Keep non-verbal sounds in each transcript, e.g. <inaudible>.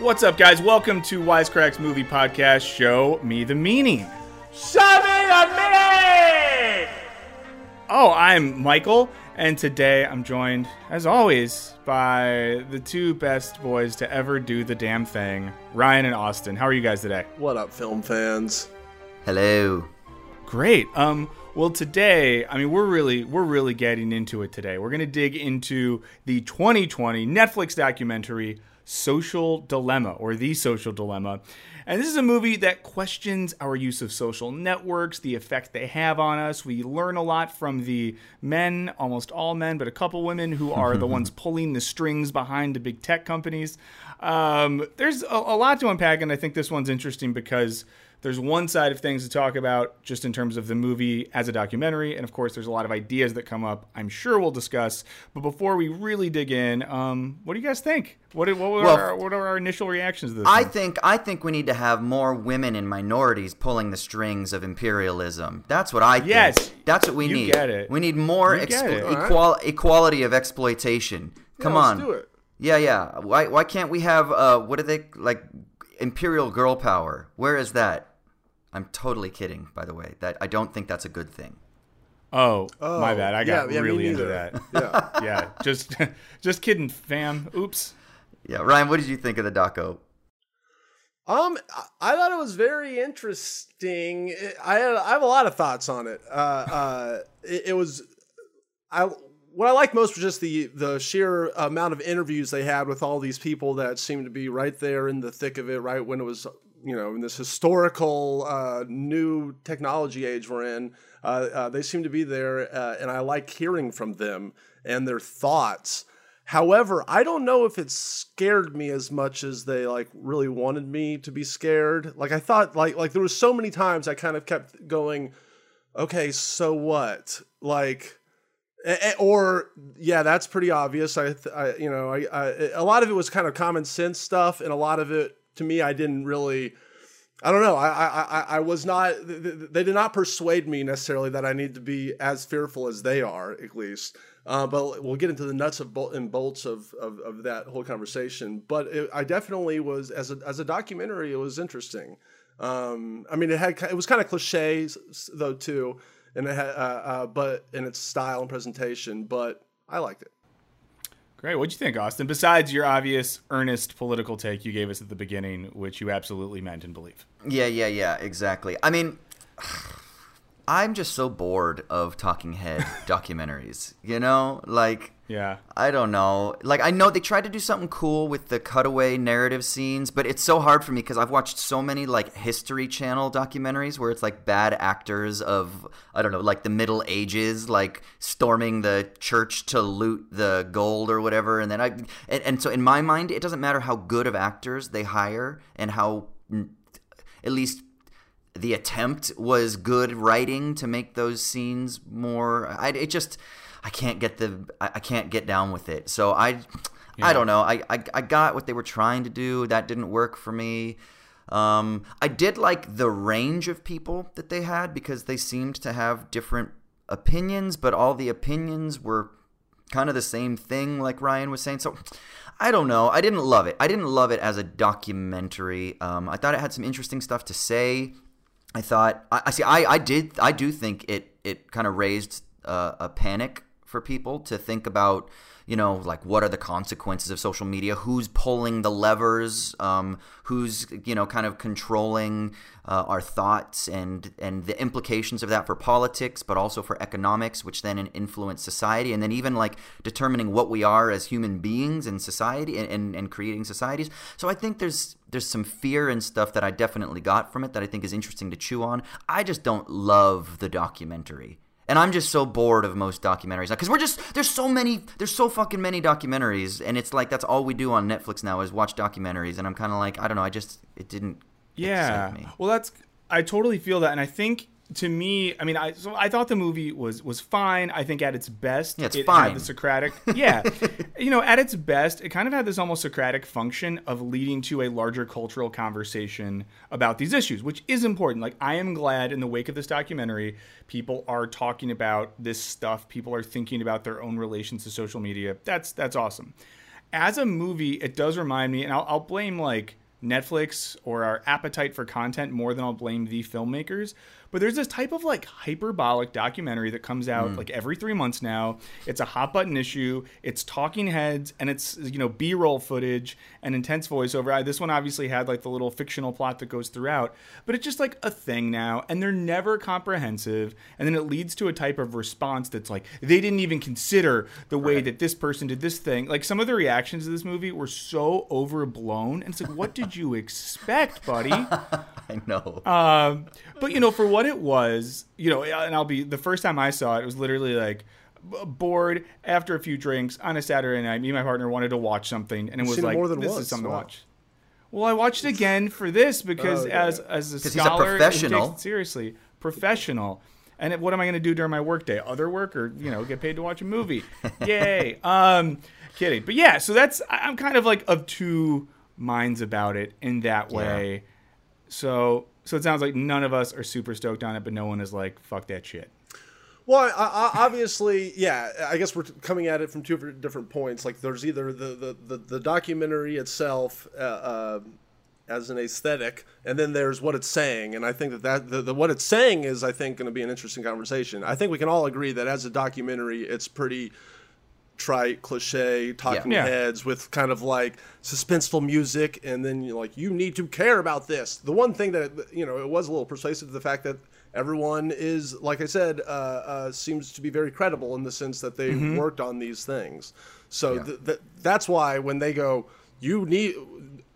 What's up, guys? Welcome to Wisecracks Movie Podcast. Show me the meaning. Show me the meaning! Oh, I'm Michael, and today I'm joined, as always, by the two best boys to ever do the damn thing, Ryan and Austin. How are you guys today? What up, film fans? Hello. Great. Um, well, today, I mean, we're really we're really getting into it today. We're gonna dig into the 2020 Netflix documentary Social Dilemma or The Social Dilemma. And this is a movie that questions our use of social networks, the effect they have on us. We learn a lot from the men, almost all men, but a couple women who are the ones <laughs> pulling the strings behind the big tech companies. Um, there's a, a lot to unpack, and I think this one's interesting because there's one side of things to talk about just in terms of the movie as a documentary and of course there's a lot of ideas that come up i'm sure we'll discuss but before we really dig in um, what do you guys think what, what, were Well, our, what are our initial reactions to this I one? think I think we need to have more women and minorities pulling the strings of imperialism. That's what I think. Yes. That's what we You need. get it. We need more You get it. equal- equality of exploitation. Come let's on. do it. Yeah, yeah. Why why can't we have uh what are they like imperial girl power? Where is that? I'm totally kidding, by the way. That I don't think that's a good thing. oh, Oh, my bad i got yeah, yeah, really into that <laughs> Yeah. <laughs> yeah just <laughs> just kidding fam oops Yeah, Ryan, what did you think of the doco? Um, I- I thought it was very interesting. I I have a lot of thoughts on it. Uh, uh, it, it was, I what I liked most was just the the sheer amount of interviews they had with all these people that seemed to be right there in the thick of it, right when it was, you know, in this historical uh, new technology age we're in. Uh, uh, they seem to be there, uh, and I like hearing from them and their thoughts. However, I don't know if it scared me as much as they like really wanted me to be scared. Like I thought like like there was so many times I kind of kept going, okay, so what? Like or yeah, that's pretty obvious. I, I you know, I, I a lot of it was kind of common sense stuff and a lot of it to me I didn't really I don't know. I, I, I, was not. th- th- They did not persuade me necessarily that I need to be as fearful as they are, at least. Uh, but we'll get into the nuts of bol- and bolts of, of, of that whole conversation. But it, I definitely was as a as a documentary. It was interesting. Um, I mean, it had it was kind of cliche s- s- though too, and it had uh, uh, but in its style and presentation. But I liked it. great what'd you think austin besides your obvious earnest political take you gave us at the beginning which you absolutely meant and believe Yeah, yeah, yeah, exactly. I mean, I'm just so bored of talking head <laughs> documentaries, you know? Like, yeah I don't know. Like, I know they tried to do something cool with the cutaway narrative scenes, but it's so hard for me because I've watched so many, like, History Channel documentaries where it's like bad actors of, I don't know, like the Middle Ages, like storming the church to loot the gold or whatever. And then I, and, and so in my mind, it doesn't matter how good of actors they hire and how at least the attempt was good writing to make those scenes more I, it just i can't get the i, can't get down with it. So i i don't know. I, I i got what they were trying to do. That didn't work for me. Um i did like the range of people that they had because they seemed to have different opinions but all the opinions were kind of the same thing like ryan was saying. So i don't know. I didn't love it. I didn't love it as a documentary. Um, i thought it had some interesting stuff to say i thought i, I see I, I did i do think it it kind of raised uh, a panic for people to think about you know like what are the consequences of social media? Who's pulling the levers? Um, who's you know kind of controlling uh, our thoughts and and the implications of that for politics but also for economics which then influence society and then even like determining what we are as human beings in society and, and, and creating societies. So i think there's there's some fear and stuff that i definitely got from it that i think is interesting to chew on. I just don't love the documentary and I'm just so bored of most documentaries because we're just there's so many there's so fucking many documentaries and it's like that's all we do on Netflix now is watch documentaries and I'm kind of like I don't know I just it didn't Yeah. me. Well, that's I totally feel that, and I think to me, I mean, I so I thought the movie was was fine. I think at its best, Yeah, it's it fine. had the Socratic. Yeah, <laughs> you know, at its best, it kind of had this almost Socratic function of leading to a larger cultural conversation about these issues, which is important. Like, I am glad in the wake of this documentary, people are talking about this stuff. People are thinking about their own relations to social media. That's that's awesome. as a movie, it does remind me, and I'll, I'll blame like Netflix or our appetite for content more than I'll blame the filmmakers. But there's this type of like hyperbolic documentary that comes out like every three months now. It's a hot button issue. It's talking heads and it's you know B roll footage and intense voiceover. I, this one obviously had like the little fictional plot that goes throughout, but it's just like a thing now, and they're never comprehensive. And then it leads to a type of response that's like they didn't even consider the way that this person did this thing. Like some of the reactions to this movie were so overblown, and it's like, what did you expect, buddy? <laughs> I know. Um, but you know, for what it was, you know, and I'll be the first time I saw it, it was literally like bored after a few drinks on a Saturday night. Me and my partner wanted to watch something, and it was seen it like, more than this once. is something Wow. to watch. Well, I watched it again for this because Oh, okay. as as a 'Cause he's a scholar, who takes professional. it seriously, professional. And it- what am I going to do during my workday? Other work, or you know, get paid to watch a movie? <laughs> Yay! Um, kidding, but yeah. So that's I- I'm kind of like of two minds about it in that way. So so it sounds like none of us are super stoked on it, but no one is like fuck that shit. Well, I, I, obviously, yeah. I guess we're coming at it from two different- points. Like, there's either the the, the, the documentary itself uh, uh, as an aesthetic, and then there's what it's saying. And I think that, that the, the what it's saying is, I think, going to be an interesting conversation. I think we can all agree that as a documentary, it's pretty trite, cliche, talking Yeah. heads with kind of like suspenseful music, and then you're like, you need to care about this. The one thing that you know, it was a little persuasive to the fact that everyone is, like I said, uh, uh, seems to be very credible in the sense that they worked on these things. So th- th- that's why when they go, you need.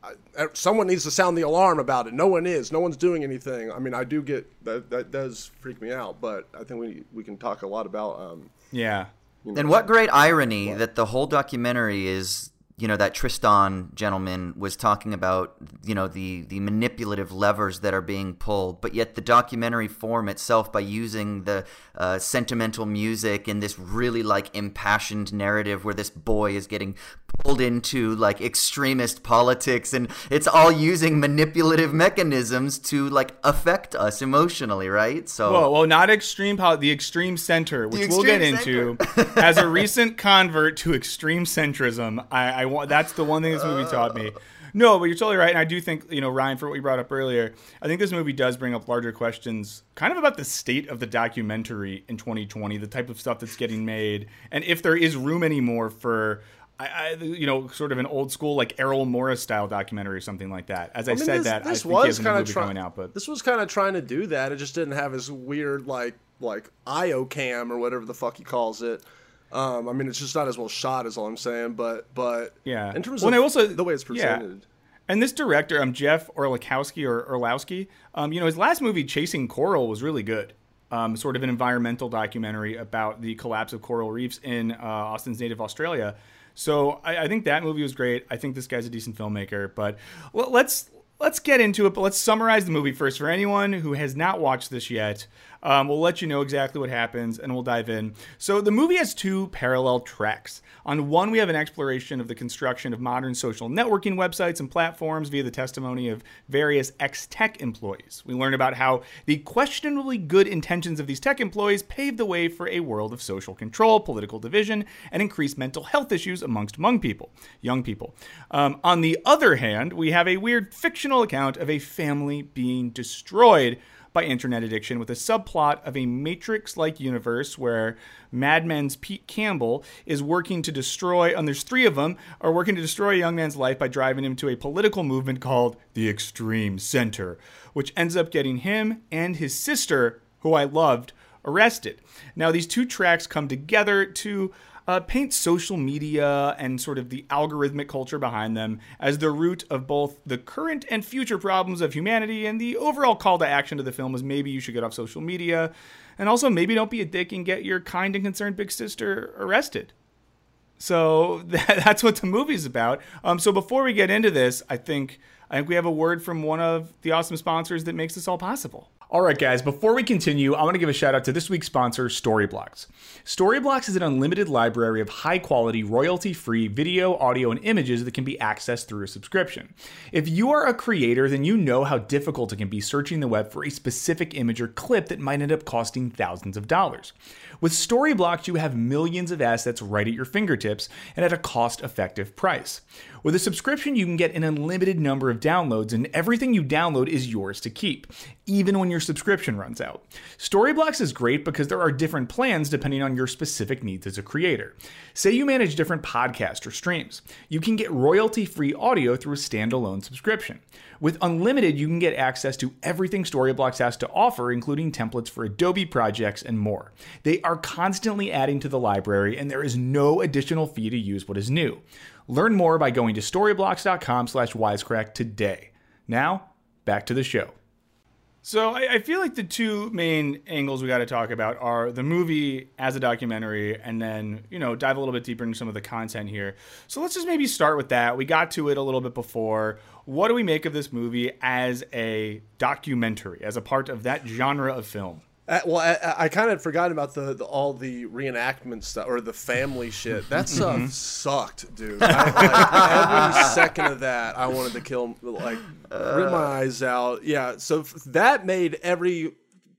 uh, Someone needs to sound the alarm about it. No one is. No one's doing anything. I mean, I do get that. That does freak me out. But I think we we can talk a lot about um, Yeah. And what great irony that the whole documentary is, you know, that Tristan gentleman was talking about, you know, the the manipulative levers that are being pulled, but yet the documentary form itself, by using the uh, sentimental music and this really like impassioned narrative where this boy is getting pulled into like extremist politics and it's all using manipulative mechanisms to like affect us emotionally right so Whoa, well, not extreme poli- the extreme center, which we'll get extreme into. As a <laughs> recent convert to extreme centrism, I, I want that's the one thing this movie taught me. No, but you're totally right, and I do think you know Ryan for what you brought up earlier. I think this movie does bring up larger questions, kind of about the state of the documentary in 2020, the type of stuff that's getting made, and if there is room anymore for. I, I, you know, sort of an old school like Errol Morris style documentary or something like that. As I, I mean, said this, that, this I was he has a new kind of trying out, but this was kind of trying to do that. It just didn't have his weird like like IO cam or whatever the fuck he calls it. Um, I mean, it's just not as well shot as all I'm saying, but but Yeah. in terms Well, of and I also- the way it's yeah. presented. And this director, um, Jeff Orlikowski or Orlowski, um, you know, his last movie, Chasing Coral, was really good. Um, sort of an environmental documentary about the collapse of coral reefs in uh, Austin's native Australia. So I, I think that movie was great. I think this guy's a decent filmmaker. But let's let's get into it. But let's summarize the movie first for anyone who has not watched this yet. Um, we'll let you know exactly what happens and we'll dive in. So, the movie has two parallel tracks. On one, we have an exploration of the construction of modern social networking websites and platforms via the testimony of various ex tech employees. We learn about how the questionably good intentions of these tech employees paved the way for a world of social control, political division, and increased mental health issues amongst young people. Young people. Um, on the other hand, we have a weird fictional account of a family being destroyed by internet addiction with a subplot of a Matrix like universe where Mad Men's Pete Campbell is working to destroy, and there's three of them, are working to destroy a young man's life by driving him to a political movement called the Extreme Center, which ends up getting him and his sister, who I loved, arrested. Now, these two tracks come together to uh, paint social media and sort of the algorithmic culture behind them as the root of both the current and future problems of humanity. And the overall call to action to the film is maybe you should get off social media. And also, maybe don't be a dick and get your kind and concerned big sister arrested. So <laughs> that, that's what the movie's about. Um, so before we get into this, I think I think we have a word from one of the awesome sponsors that makes this all possible. All right, guys, before we continue, I want to give a shout out to this week's sponsor, Storyblocks. Storyblocks is an unlimited library of high quality, royalty free video, audio, and images that can be accessed through a subscription. If you are a creator, then you know how difficult it can be searching the web for a specific image or clip that might end up costing thousands of dollars. With Storyblocks, you have millions of assets right at your fingertips and at a cost effective price. With a subscription, you can get an unlimited number of downloads, and everything you download is yours to keep, even when your subscription runs out. Storyblocks is great because there are different plans depending on your specific needs as a creator. Say you manage different podcasts or streams. You can get royalty free audio through a standalone subscription. With Unlimited, you can get access to everything Storyblocks has to offer, including templates for Adobe projects and more. They are constantly adding to the library, and there is no additional fee to use what is new. Learn more by going to storyblocks.com slash wisecrack today. Now, back to the show. So I, I feel like the two main angles we got to talk about are the movie as a documentary, and then you know dive a little bit deeper into some of the content here. So let's just maybe start with that. We got to it a little bit before. What do we make of this movie as a documentary, as a part of that genre of film? Uh, well, I, I kind of forgot about the, the all the reenactment stuff or the family shit. That stuff sucked, dude. I, like, every <laughs> second of that, I wanted to kill, like, rip my eyes out. Yeah, so f- that made every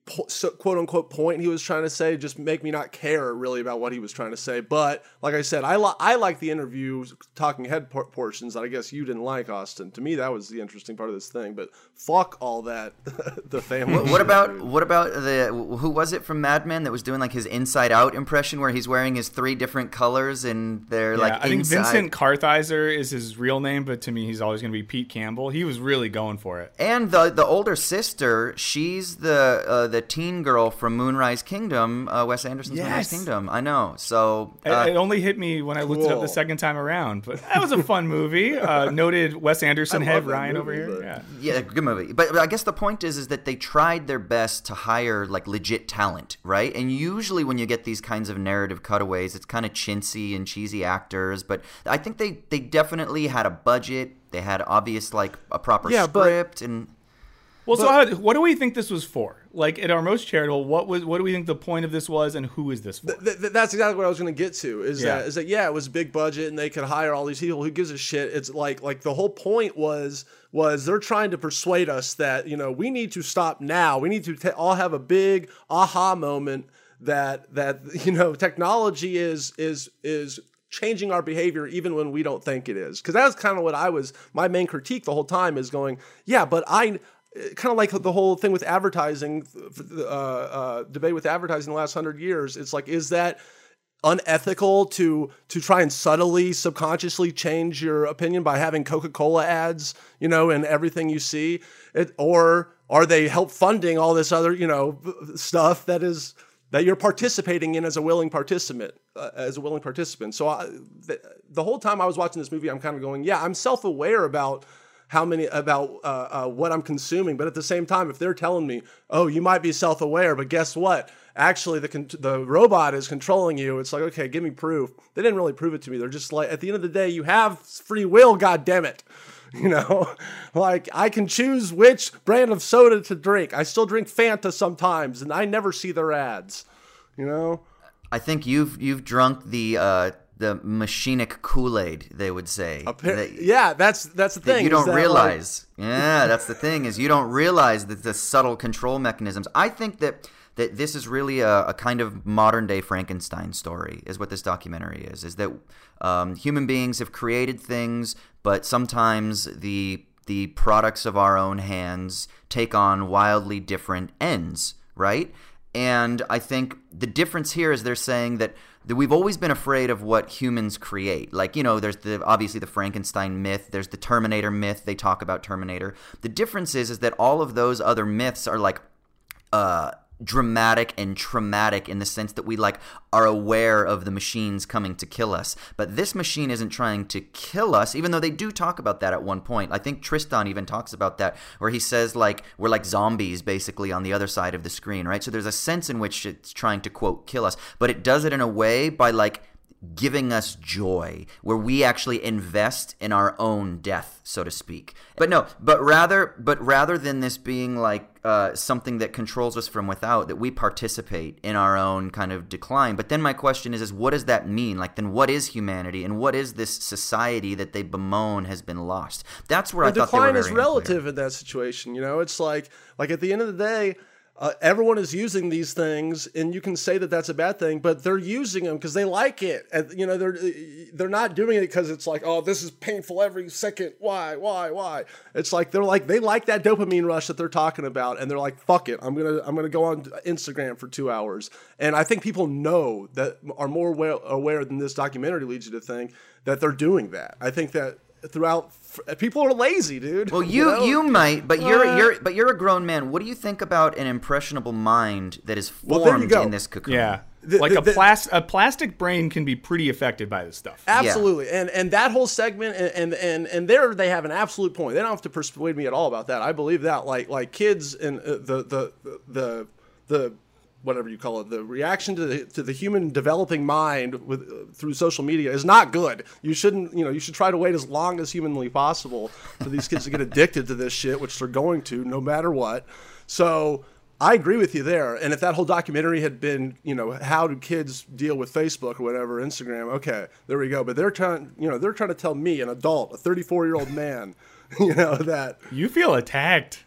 quote unquote point he was trying to say just make me not care really about what he was trying to say. But like I said, I li- I like the interview talking head por- portions that I guess you didn't like, Austin. To me, that was the interesting part of this thing. But fuck all that, <laughs> the family. What, what about dude. what about the who was it from Mad Men that was doing like his Inside Out impression where he's wearing his three different colors and they're Yeah, like I think. Vincent Kartheiser is his real name, but to me, he's always going to be Pete Campbell. He was really going for it. And the the older sister, she's the uh, the teen girl from Moonrise Kingdom, uh, Wes Anderson's Moonrise Kingdom. I know. So It- uh, it only hit me when I looked it up the second time around, but that was a fun movie. Uh, <laughs> noted Wes Anderson I head Ryan movie, over here. Yeah. Yeah, good movie. But, but I guess the point is, is that they tried their best to hire like legit talent, right? And usually when you get these kinds of narrative cutaways, it's kind of chintzy and cheesy actors. But I think they they definitely had a budget. They had obvious like a proper Yeah, but- script and. Well, so how, what do we think this was for? Like at our most charitable, what was what do we think the point of this was, and who is this for? Th- th- that's exactly what I was going to get to. Is Yeah. that is that yeah, it was big budget and they could hire all these people. Who gives a shit? It's like like the whole point was was they're trying to persuade us that you know we need to stop now. We need to ta all have a big aha moment that that <laughs> you know technology is is is changing our behavior even when we don't think it is because that's kind of what i was my main critique the whole time is going yeah but i kind of like the whole thing with advertising uh, uh, debate with advertising the last hundred years it's like is that unethical to to try and subtly subconsciously change your opinion by having coca-cola ads you know in everything you see? It, or are they help funding all this other you know stuff that is that you're participating in as a willing participant uh, as a willing participant? So I, the, the whole time i was watching this movie i'm kind of going yeah i'm self-aware about how many about uh, uh, what i'm consuming but at the same time if they're telling me oh you might be self-aware but guess what? Actually the con- the robot is controlling you it's like okay give me proof. They didn't really prove it to me they're just like at the end of the day you have free will god damn it <laughs> you know? Like i can choose which brand of soda to drink i still drink fanta sometimes and i never see their ads you know? I think you've you've drunk the uh, the machinic Kool Aid. They would say. Appar- That- yeah that's that's the that thing you don't that, like, realize. yeah, that's the thing is you don't realize that the subtle control mechanisms. I think that that this is really a, a kind of modern day Frankenstein story. Is what this documentary is. Is that um, human beings have created things, but sometimes the the products of our own hands take on wildly different ends, right? And I think the difference here is they're saying that, that we've always been afraid of what humans create. Like, you know, there's the obviously the Frankenstein myth, there's the Terminator myth, they talk about Terminator. The difference is is that all of those other myths are like uh dramatic and traumatic in the sense that we like are aware of the machines coming to kill us. But this machine isn't trying to kill us even though they do talk about that at one point. I think tristan even talks about that where he says like we're like zombies basically on the other side of the screen right? So there's a sense in which it's trying to quote kill us. But it does it in a way by like giving us joy, where we actually invest in our own death, so to speak. But no, but rather, but rather than this being like uh, something that controls us from without, that we participate in our own kind of decline. But then my question is, is what does that mean? Like, then what is humanity, and what is this society that they bemoan has been lost? That's where the I thought they were decline is very unclear. relative in that situation. You know, it's like like at the end of the day, uh, everyone is using these things, and you can say that that's a bad thing, but they're using them because they like it. And, you know, they're they're not doing it because it's like, oh, this is painful every second. Why, why, why? It's like they're like they like that dopamine rush that they're talking about, and they're like, fuck it, I'm gonna I'm gonna go on Instagram for two hours. And I think people know that are more aware, aware than this documentary leads you to think that they're doing that. I think that throughout people are lazy dude Well, <laughs> you know? you might, but you're Uh, you're but you're a grown man. What do you think about an impressionable mind that is Well, there you formed go. in this cocoon? Yeah. The- like the- a the- plas- a plastic brain can be pretty affected by this stuff. Absolutely, and and that whole segment, and, and and and there they have an absolute point. They don't have to persuade me at all about that. I believe that, like like kids and uh, the the the the whatever you call it, the reaction to the to the human developing mind with uh, through social media is not good. You shouldn't, you know, you should try to wait as long as humanly possible for these kids to get addicted to this shit, which they're going to, no matter what. So. I agree with you there. And if that whole documentary had been, you know, how do kids deal with Facebook or whatever, Instagram, okay, there we go. But they're trying, you know, they're trying to tell me, an adult, a 34 year old man, <laughs> you know, that You feel attacked.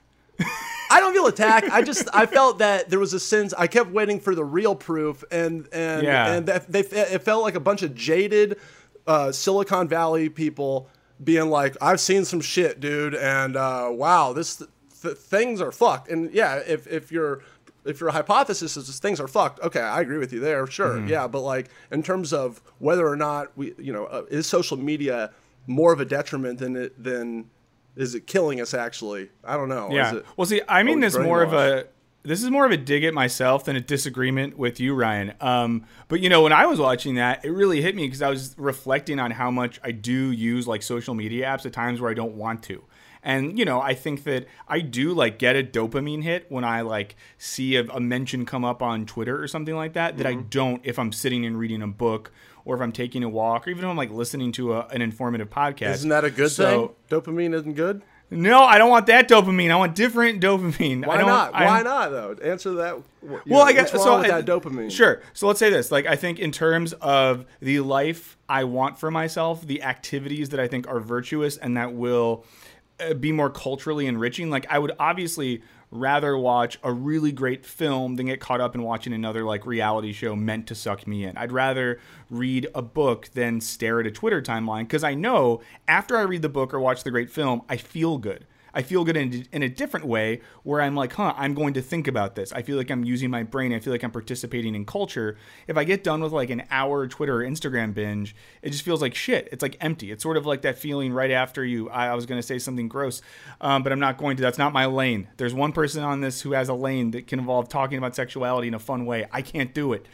I don't feel attacked. I just I felt that there was a sense. I kept waiting for the real proof, and and Yeah. and that they it felt like a bunch of jaded uh, Silicon Valley people being like, "I've seen some shit, dude, and uh, wow, this th- things are fucked." And yeah, if if your if your hypothesis is things are fucked, okay, I agree with you there, sure, yeah. But like in terms of whether or not we, you know, uh, is social media more of a detriment than it than is it killing us actually? I don't know. Is Yeah. it- Well, see, I mean this more of a this is more of a dig at myself than a disagreement with you, Ryan. Um, but you know, when I was watching that, it really hit me because I was reflecting on how much I do use like social media apps at times where I don't want to. And you know, I think that I do like get a dopamine hit when I like see a, a mention come up on Twitter or something like that that I Mm-hmm. don't if I'm sitting and reading a book or if I'm taking a walk or even if I'm like listening to a, an informative podcast. Isn't that a good So- thing? Dopamine isn't good. No, I don't want that dopamine. I want different dopamine. Why I don't, not? I'm- Why not though? Answer that. Well, know, I guess so. I- that dopamine. Sure. So let's say this. Like, I think in terms of the life I want for myself, the activities that I think are virtuous and that will uh, be more culturally enriching. Like, I would obviously rather watch a really great film than get caught up in watching another like reality show meant to suck me in. I'd rather read a book than stare at a Twitter timeline because I know after I read the book or watch the great film, I feel good. I feel good in, in a different way where I'm like, huh, I'm going to think about this. I feel like I'm using my brain. I feel like I'm participating in culture. If I get done with like an hour Twitter or Instagram binge, it just feels like shit. It's like empty. It's sort of like that feeling right after you. I, I was going to say something gross, um, but I'm not going to. That's not my lane. There's one person on this who has a lane that can involve talking about sexuality in a fun way. I can't do it.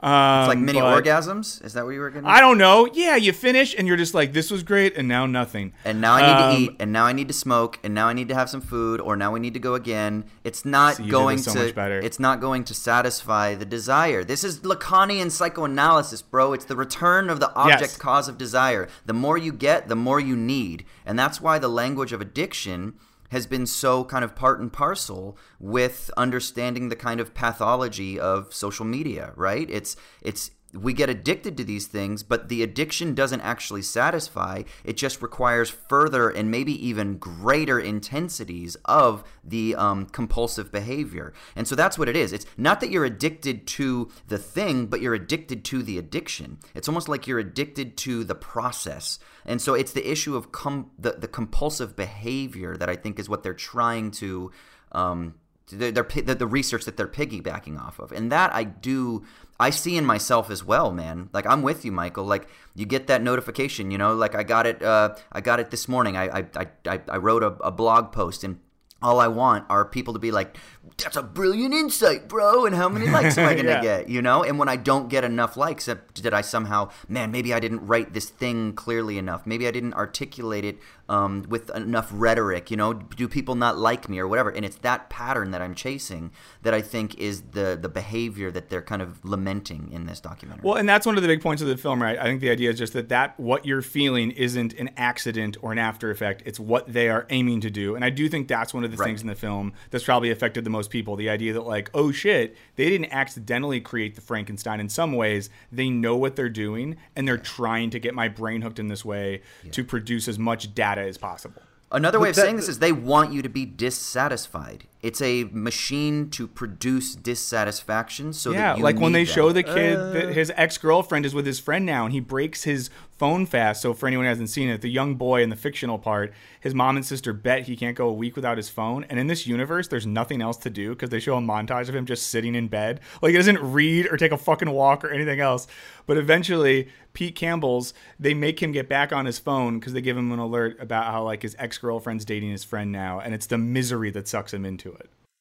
Um, It's like mini but- orgasms. Is that what you were going to I don't know. Yeah, you finish and you're just like, this was great, and now nothing. And now I need Um, to eat, and now I need to smoke, and now I need to have some food, or now we need to go again. It's not See, going so to. much better. It's not going to satisfy the desire. This is Lacanian psychoanalysis, bro. It's the return of the object Yes. cause of desire. The more you get, the more you need, and that's why the language of addiction has been so kind of part and parcel with understanding the kind of pathology of social media. Right? It's it's we get addicted to these things, but the addiction doesn't actually satisfy. It just requires further and maybe even greater intensities of the um, compulsive behavior. And so that's what it is. It's not that you're addicted to the thing, but you're addicted to the addiction. It's almost like you're addicted to the process. And so it's the issue of com- the, the compulsive behavior that I think is what they're trying to. Um, they're, they're, the, the research that they're piggybacking off of. And that I do, I see in myself as well, man. Like I'm with you, Michael. Like you get that notification, you know, like I got it, uh, I got it this morning. I, I, I, I- wrote a, a blog post and all I want are people to be like, "That's a brilliant insight, bro." And how many likes am I <laughs> gonna Yeah. get? You know. And when I don't get enough likes, uh, did I somehow, man? Maybe I didn't write this thing clearly enough. Maybe I didn't articulate it um, with enough rhetoric. You know, do people not like me or whatever? And it's that pattern that I'm chasing that I think is the the behavior that they're kind of lamenting in this documentary. Well, and that's one of the big points of the film, right? I think the idea is just that that what you're feeling isn't an accident or an after effect. It's what they are aiming to do, and I do think that's one of the Right. things in the film that's probably affected the most people. The idea that like, oh shit, they didn't accidentally create the Frankenstein. In some ways, they know what they're doing, and they're trying to get my brain hooked in this way to produce as much data as possible. Another way of that- saying this is they want you to be dissatisfied. It's a machine to produce dissatisfaction so Yeah, that you like when they that. show the kid that uh. his ex girlfriend is with his friend now, and he breaks his phone fast. So for anyone who hasn't seen it, the young boy in the fictional part, his mom and sister bet he can't go a week without his phone. And in this universe, there's nothing else to do because they show a montage of him just sitting in bed, like he doesn't read or take a fucking walk or anything else. But eventually, Pete Campbell's they make him get back on his phone because they give him an alert about how like his ex girlfriend's dating his friend now, and it's the misery that sucks him into it.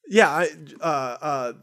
Yeah, I, uh, uh,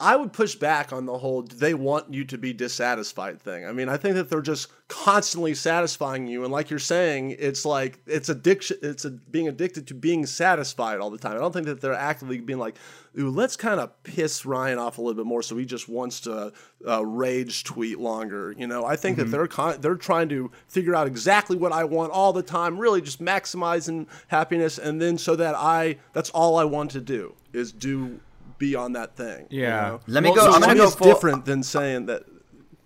I would push back on the whole they want you to be dissatisfied thing. I mean, I think that they're just constantly satisfying you, and like you're saying, it's like it's addiction. It's a, being addicted to being satisfied all the time. I don't think that they're actively being like, "Ooh, let's kind of piss Ryan off a little bit more, so he just wants to uh, rage tweet longer." You know, I think that they're con- they're trying to figure out exactly what I want all the time, really just maximizing happiness, and then so that I that's all I want to do is do be on that thing. you Yeah. know? Let me Well, go. so I'm to gonna go full. different than saying that.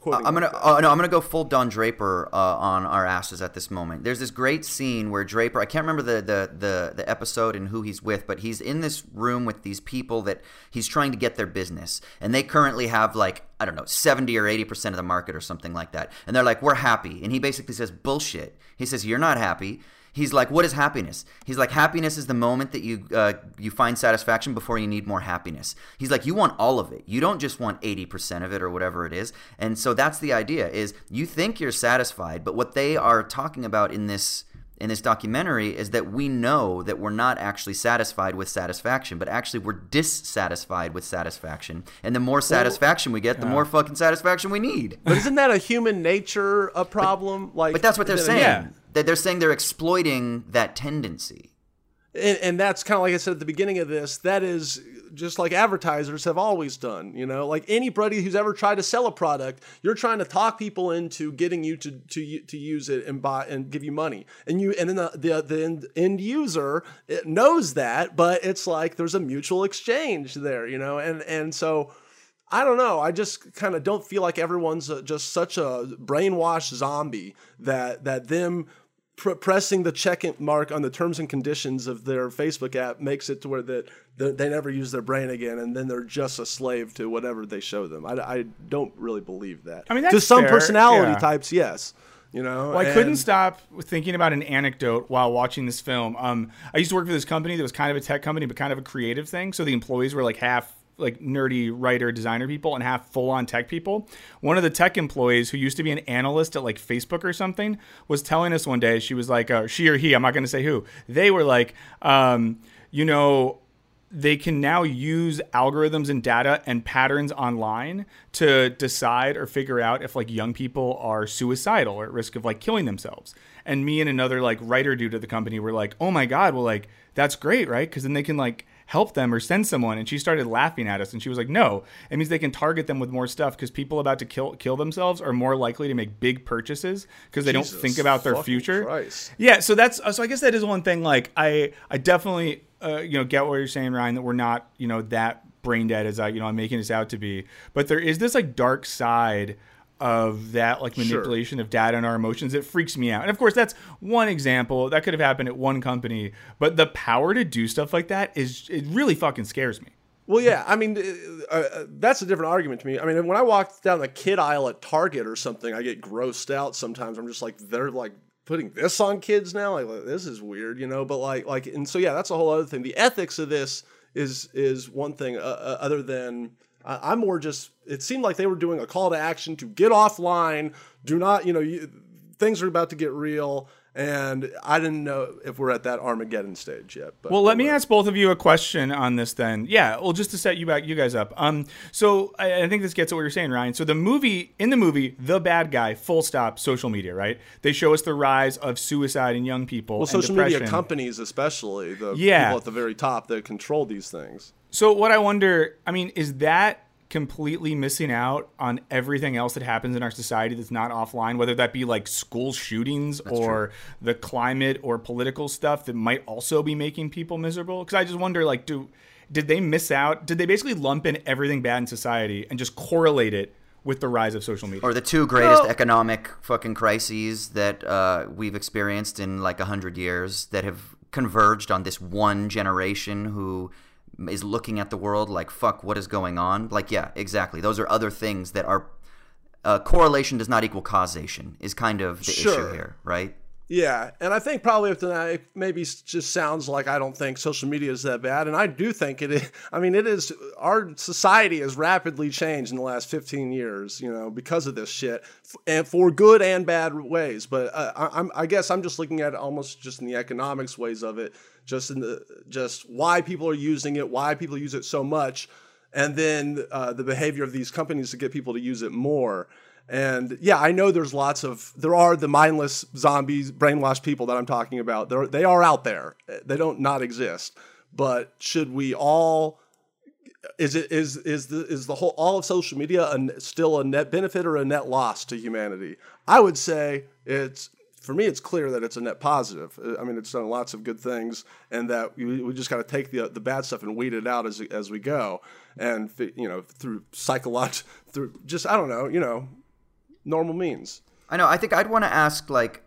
quoting I'm gonna. like that. Oh no, I'm gonna go full Don Draper uh, on our asses at this moment. There's this great scene where Draper. I can't remember the, the the the episode and who he's with, but he's in this room with these people that he's trying to get their business, and they currently have like I don't know, 70 or 80 percent of the market or something like that, and they're like, "We're happy," and he basically says, "Bullshit." He says, "You're not happy." He's like, "What is happiness?" He's like, "Happiness is the moment that you uh, you find satisfaction before you need more happiness." He's like, "You want all of it. You don't just want eighty percent of it or whatever it is." And so that's the idea: is you think you're satisfied, but what they are talking about in this in this documentary is that we know that we're not actually satisfied with satisfaction, but actually we're dissatisfied with satisfaction. And the more satisfaction we get, the more fucking satisfaction we need. But isn't that a human nature a problem? like, But that's what they're saying. Yeah. That they're saying they're exploiting that tendency. and, and that's kind of like I said at the beginning of this. That is just like advertisers have always done. You know, like anybody who's ever tried to sell a product, you're trying to talk people into getting you to to to use it and buy and give you money. And you and then the the, the end, end user knows that, but it's like there's a mutual exchange there. You know, and and so. I don't know. I just kind of don't feel like everyone's just such a brainwashed zombie that that them pr- pressing the check mark on the terms and conditions of their Facebook app makes it to where that that they never use their brain again, and then they're just a slave to whatever they show them. I, I don't really believe that. I mean, to some fair, personality yeah. types, yes. You know, Well, I couldn't stop thinking about an anecdote while watching this film. Um, I used to work for this company that was kind of a tech company, but kind of a creative thing. So the employees were like half like nerdy writer designer people and half full on tech people. One of the tech employees who used to be an analyst at like Facebook or something was telling us one day she was like uh, she or he I'm not going to say who they were like um, you know they can now use algorithms and data and patterns online to decide or figure out if like young people are suicidal or at risk of like killing themselves. And me and another like writer dude at the company were like, "Oh my god, well like that's great, right? Because then they can like help them or send someone." And she started laughing at us, and she was like, "No, it means they can target them with more stuff because people about to kill kill themselves are more likely to make big purchases because they Jesus don't think about their future." Christ. Yeah, so that's so I guess that is one thing. Like I, I definitely, uh, you know, get what you're saying, Ryan. That we're not, you know, that brain dead as I, you know, I'm making this out to be. But there is this like dark side of that like Sure. manipulation of data and our emotions it freaks me out. And of course, that's one example that could have happened at one company. But the power to do stuff like that is it really fucking scares me. Well, yeah, I mean, uh, uh, that's a different argument to me. I mean, when I walk down the kid aisle at Target or something, I get grossed out sometimes. I'm just like, they're like putting this on kids now. Like, this is weird, you know. But like, like, and so yeah, that's a whole other thing. The ethics of this is is one thing. Uh, uh, other than I I'm more just. It seemed like they were doing a call to action to get offline. Do not, you know, you, things are about to get real. And I didn't know if we're at that Armageddon stage yet. But Well, let me ask both of you a question on this then. Yeah, well, just to set you back, you guys up. Um, so I, I think this gets at what you're saying, Ryan. So the movie, in the movie, the bad guy, full stop, social media, right? They show us the rise of suicide in young people. Well, social media companies, especially the Yeah. people at the very top that control these things. So what I wonder, I mean, is that completely missing out on everything else that happens in our society that's not offline, whether that be like school shootings or the climate or political stuff that might also be making people miserable? Because I just wonder, like, do did they miss out? Did they basically lump in everything bad in society and just correlate it with the rise of social media? Or the two greatest No. economic fucking crises that uh, we've experienced in like a hundred years that have converged on this one generation who is looking at the world like fuck what is going on? Like yeah exactly. Those are other things that are uh, correlation does not equal causation is kind of the issue here right Yeah, and I think probably if it maybe just sounds like I don't think social media is that bad, and I do think it is. <laughs> I mean, it is. Our society has rapidly changed in the last fifteen years, you know, because of this shit, and for good and bad ways. But uh, I, I'm, I guess I'm just looking at it almost just in the economics ways of it, just in the just why people are using it, why people use it so much, and then uh, the behavior of these companies to get people to use it more. And yeah, I know there's lots of there are the mindless zombies, brainwashed people that I'm talking about. They're, they are out there. They don't not exist. But should we all? Is it is is the is the whole all of social media a, still a net benefit or a net loss to humanity? I would say it's for me. It's clear that it's a net positive. I mean, it's done lots of good things, and that we, we just got to take the the bad stuff and weed it out as as we go, and you know through psychological through just I don't know you know normal means. I know. I think I'd want to ask like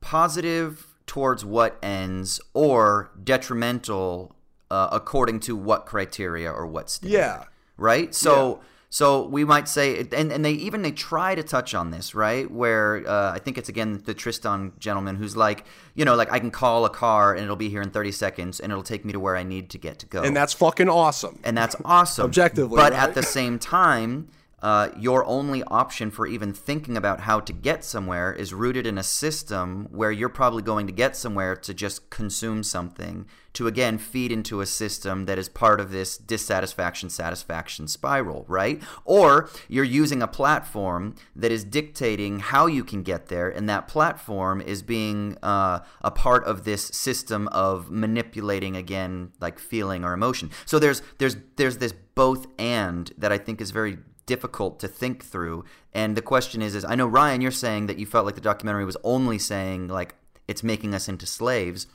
positive towards what ends or detrimental uh, according to what criteria or what standard. Yeah. Right. So so we might say, and, and they even they try to touch on this, right? Where uh, I think it's again the Tristan gentleman who's like, you know, like I can call a car and it'll be here in thirty seconds and it'll take me to where I need to get to go And that's fucking awesome. and that's awesome. Objectively, but right? at the same time, uh, your only option for even thinking about how to get somewhere is rooted in a system where you're probably going to get somewhere to just consume something to again feed into a system that is part of this dissatisfaction satisfaction spiral, right? Or you're using a platform that is dictating how you can get there, and that platform is being uh, a part of this system of manipulating again like feeling or emotion. So there's there's there's this both and that I think is very difficult to think through. And the question is is I know Ryan you're saying that you felt like the documentary was only saying like it's making us into slaves.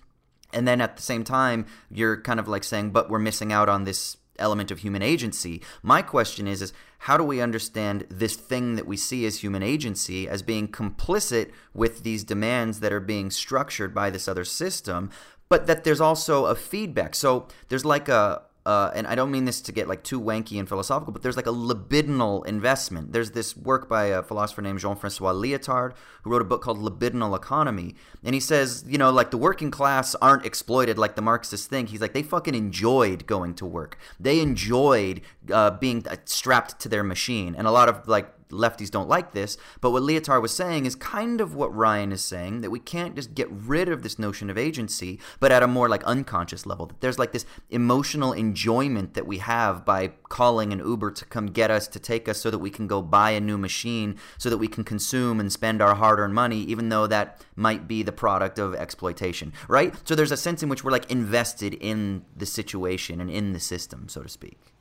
And then at the same time, you're kind of like saying, but we're missing out on this element of human agency. My question is, is how do we understand this thing that we see as human agency as being complicit with these demands that are being structured by this other system, but that there's also a feedback. So there's like a uh, and I don't mean this to get like too wanky and philosophical, but there's like a libidinal investment. There's this work by a philosopher named Jean-Francois Lyotard who wrote a book called Libidinal Economy, and he says, you know, like the working class aren't exploited like the Marxists think. He's like they fucking enjoyed going to work. They enjoyed uh, being strapped to their machine, and a lot of like lefties don't like this, but what Lyotard was saying is kind of what Ryan is saying that we can't just get rid of this notion of agency, but at a more like unconscious level. That there's like this emotional enjoyment that we have by calling an Uber to come get us, to take us so that we can go buy a new machine, so that we can consume and spend our hard earned money, even though that might be the product of exploitation, right? So there's a sense in which we're like invested in the situation and in the system, so to speak.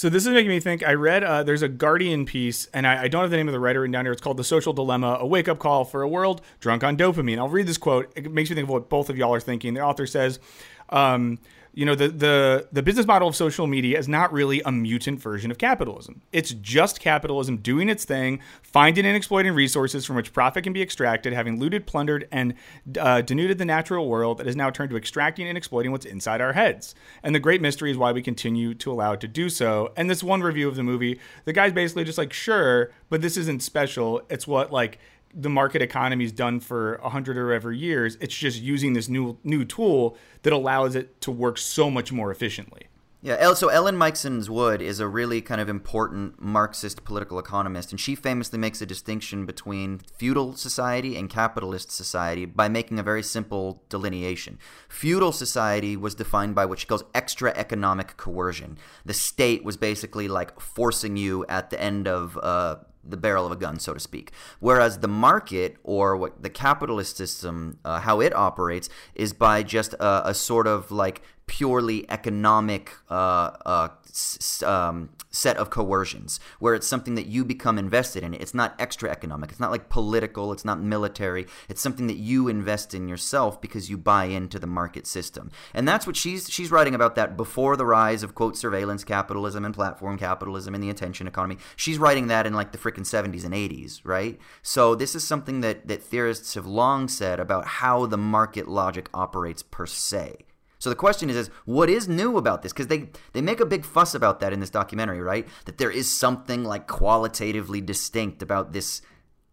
So this is making me think. I read uh, there's a Guardian piece, and I, I don't have the name of the writer written down here. It's called "The Social Dilemma: A Wake Up Call for a World Drunk on Dopamine." I'll read this quote. It makes me think of what both of y'all are thinking. The author says, um, "You know, the the the business model of social media is not really a mutant version of capitalism. It's just capitalism doing its thing, finding and exploiting resources from which profit can be extracted, having looted, plundered, and uh, denuded the natural world that has now turned to extracting and exploiting what's inside our heads. And the great mystery is why we continue to allow it to do so. And this one review of the movie, the guy's basically just like, sure, but this isn't special. It's what like the market economy economy's done for a hundred or ever years. It's just using this new new tool that allows it to work so much more efficiently. Yeah, so Ellen Meiksins Wood is a really kind of important Marxist political economist, and she famously makes a distinction between feudal society and capitalist society by making a very simple delineation. Feudal society was defined by what she calls extra economic coercion. The state was basically like forcing you at the end of uh, the barrel of a gun, so to speak. Whereas the market or what the capitalist system, uh, how it operates, is by just a, a sort of like purely economic uh, uh, s- um, set of coercions, where it's something that you become invested in. It's not extra economic. It's not like political. It's not military. It's something that you invest in yourself because you buy into the market system. And that's what she's she's writing about that before the rise of quote surveillance capitalism and platform capitalism and the attention economy. She's writing that in like the freaking 70s and 80s, right? So this is something that that theorists have long said about how the market logic operates per se. So the question is, is what is new about this? Because they they make a big fuss about that in this documentary, right? That there is something like qualitatively distinct about this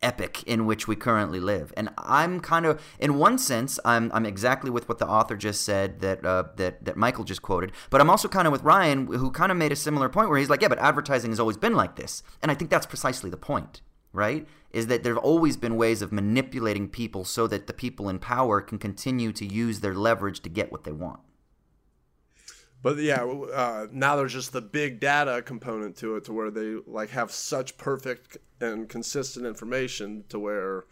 epic in which we currently live. And I'm kind of, in one sense, I'm I'm exactly with what the author just said that uh, that that Michael just quoted. But I'm also kind of with Ryan, who kind of made a similar point where he's like, yeah, but advertising has always been like this, and I think that's precisely the point, right? Is that there have always been ways of manipulating people so that the people in power can continue to use their leverage to get what they want. But yeah, uh, now there's just the big data component to it, to where they like have such perfect and consistent information, to where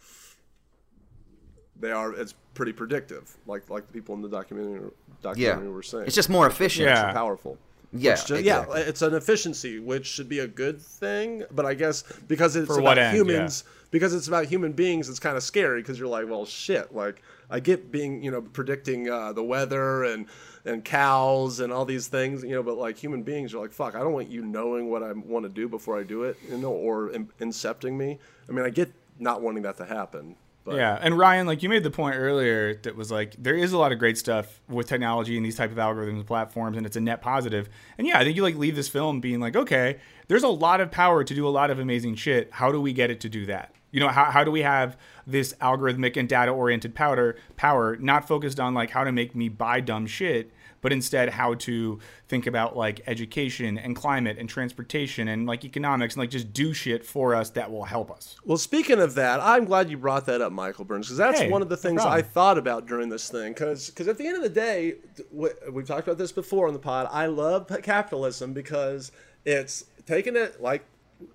they are. It's pretty predictive, like like the people in the documentary documentary were saying. It's just more efficient. Yeah. powerful. Yeah, Which ju- exactly. yeah, it's an efficiency, which should be a good thing. But I guess because it's For about what end, humans, because it's about human beings, it's kind of scary because you're like, well, shit. Like I get being, you know, predicting uh, the weather and and cows and all these things, you know. But like human beings, you're like, fuck, I don't want you knowing what I want to do before I do it, you know, or in- incepting me. I mean, I get not wanting that to happen. But Yeah, and Ryan, like you made the point earlier that was like there is a lot of great stuff with technology and these type of algorithms and platforms, and it's a net positive. And yeah, I think you like leave this film being like, okay, there's a lot of power to do a lot of amazing shit. How do we get it to do that? You know, how, how do we have this algorithmic and data oriented power power not focused on like how to make me buy dumb shit, but instead how to think about like education and climate and transportation and like economics and like just do shit for us that will help us. Well, speaking of that, I'm glad you brought that up, Michael Burns, because that's Hey, one of the things problem. I thought about during this thing. Because because at the end of the day, we've talked about this before on the pod. I love capitalism because it's taking it like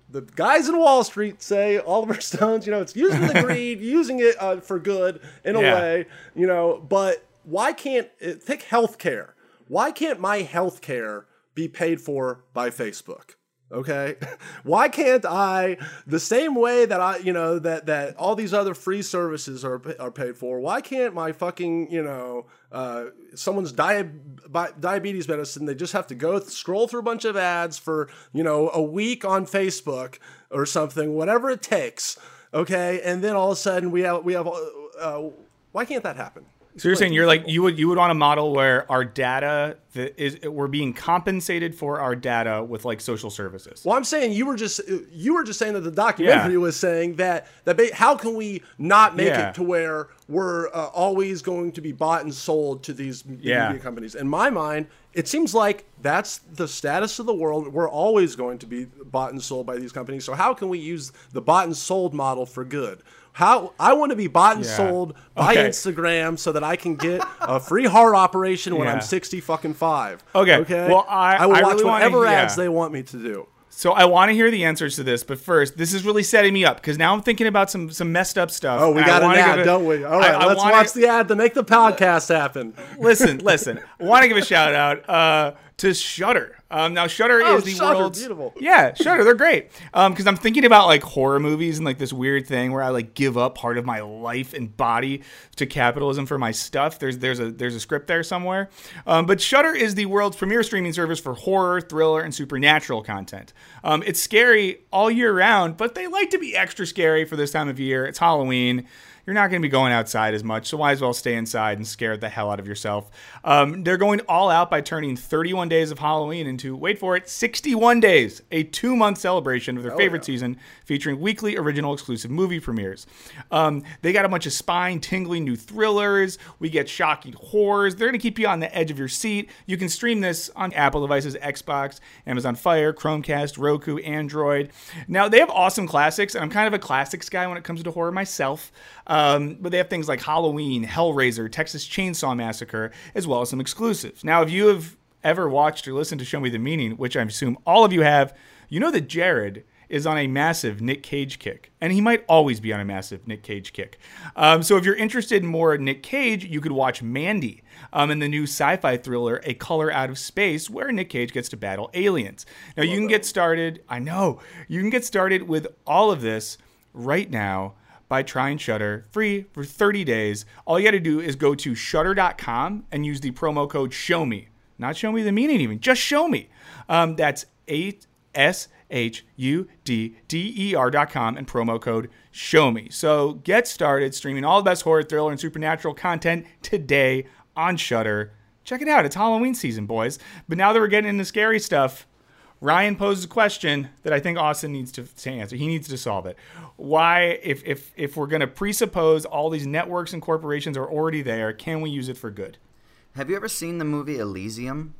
the guys in Wall Street say, Oliver <laughs> Stones, you know, it's using the <laughs> greed, using it uh, for good in a Yeah. way, you know, but why can't it, take healthcare? Why can't my healthcare be paid for by Facebook? Okay, <laughs> why can't I the same way that I you know that that all these other free services are are paid for? Why can't my fucking you know uh, someone's diabetes medicine? They just have to go th- scroll through a bunch of ads for you know a week on Facebook or something, whatever it takes. Okay, and then all of a sudden we have we have. Uh, uh, why can't that happen? So you're saying you're like you would you would want a model where our data that is we're being compensated for our data with like social services. Well, I'm saying you were just you were just saying that the documentary Yeah. was saying that that ba- how can we not make Yeah. it to where we're uh, always going to be bought and sold to these Yeah. media companies? In my mind, it seems like that's the status of the world. We're always going to be bought and sold by these companies. So how can we use the bought and sold model for good? How I want to be bought and Yeah. sold by Okay. Instagram so that I can get a free heart operation when Yeah. I'm 60 fucking five. Okay. Okay. Well, I- I will I watch really wanna- whatever yeah. ads they want me to do. So I want to hear the answers to this, but first, this is really setting me up because now I'm thinking about some some messed up stuff. Oh, we got an wanna ad, a- don't we? All right, I- I let's wanna- watch the ad to make the podcast happen. listen, listen. I want to give a shout out uh, to Shudder. Um, now Shudder Oh, is the Shudder, world's beautiful. yeah Shudder. They're great because I'm thinking about like horror movies and like this weird thing where I like give up part of my life and body to capitalism for my stuff. There's there's a there's a script there somewhere. Um, but Shudder is the world's premier streaming service for horror, thriller, and supernatural content. Um, it's scary all year round, but they like to be extra scary for this time of year. It's Halloween. You're not going to be going outside as much, so might as well stay inside and scare the hell out of yourself. Um, they're going all out by turning 31 days of Halloween into, wait for it, 61 days, a two month celebration of their favorite season featuring weekly original exclusive movie premieres. Um, they got a bunch of spine tingling new thrillers. We get shocking horrors. They're going to keep you on the edge of your seat. You can stream this on Apple devices, Xbox, Amazon Fire, Chromecast, Roku, Android. Now, they have awesome classics, and I'm kind of a classics guy when it comes to horror myself. Um, but they have things like Halloween, Hellraiser, Texas Chainsaw Massacre, as well as some exclusives. Now, if you have ever watched or listened to Show Me the Meaning, which I assume all of you have, you know that Jared is on a massive Nick Cage kick, and he might always be on a massive Nick Cage kick. Um, so if you're interested in more Nick Cage, you could watch Mandy um, in the new sci-fi thriller A Color Out of Space, where Nick Cage gets to battle aliens. Now you can get started. I know you can get started with all of this right now by trying Shudder free for 30 days. All you got to do is go to shudder.com and use the promo code show me. Not show me the meaning even, just show me. Um, that's 8 S H U D D E R dot com and promo code show me. So get started streaming all the best horror, thriller, and supernatural content today on Shudder. Check it out. It's Halloween season, boys. But now that we're getting into scary stuff, Ryan poses a question that I think Austin needs to, to answer. He needs to solve it. Why, if if if we're going to presuppose all these networks and corporations are already there, can we use it for good? Have you ever seen the movie Elysium?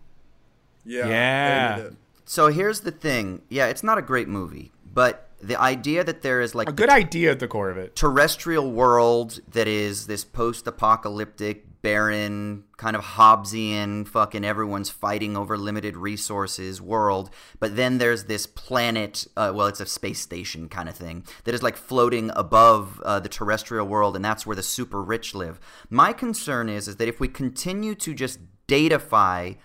Yeah. Yeah. Amy. So here's the thing. Yeah, it's not a great movie, but the idea that there is like A good idea at the core of it. terrestrial world that is this post-apocalyptic, barren, kind of Hobbesian, fucking everyone's fighting over limited resources world. But then there's this planet, uh, well, it's a space station kind of thing that is like floating above uh, the terrestrial world, and that's where the super rich live. My concern is, is that if we continue to just datafy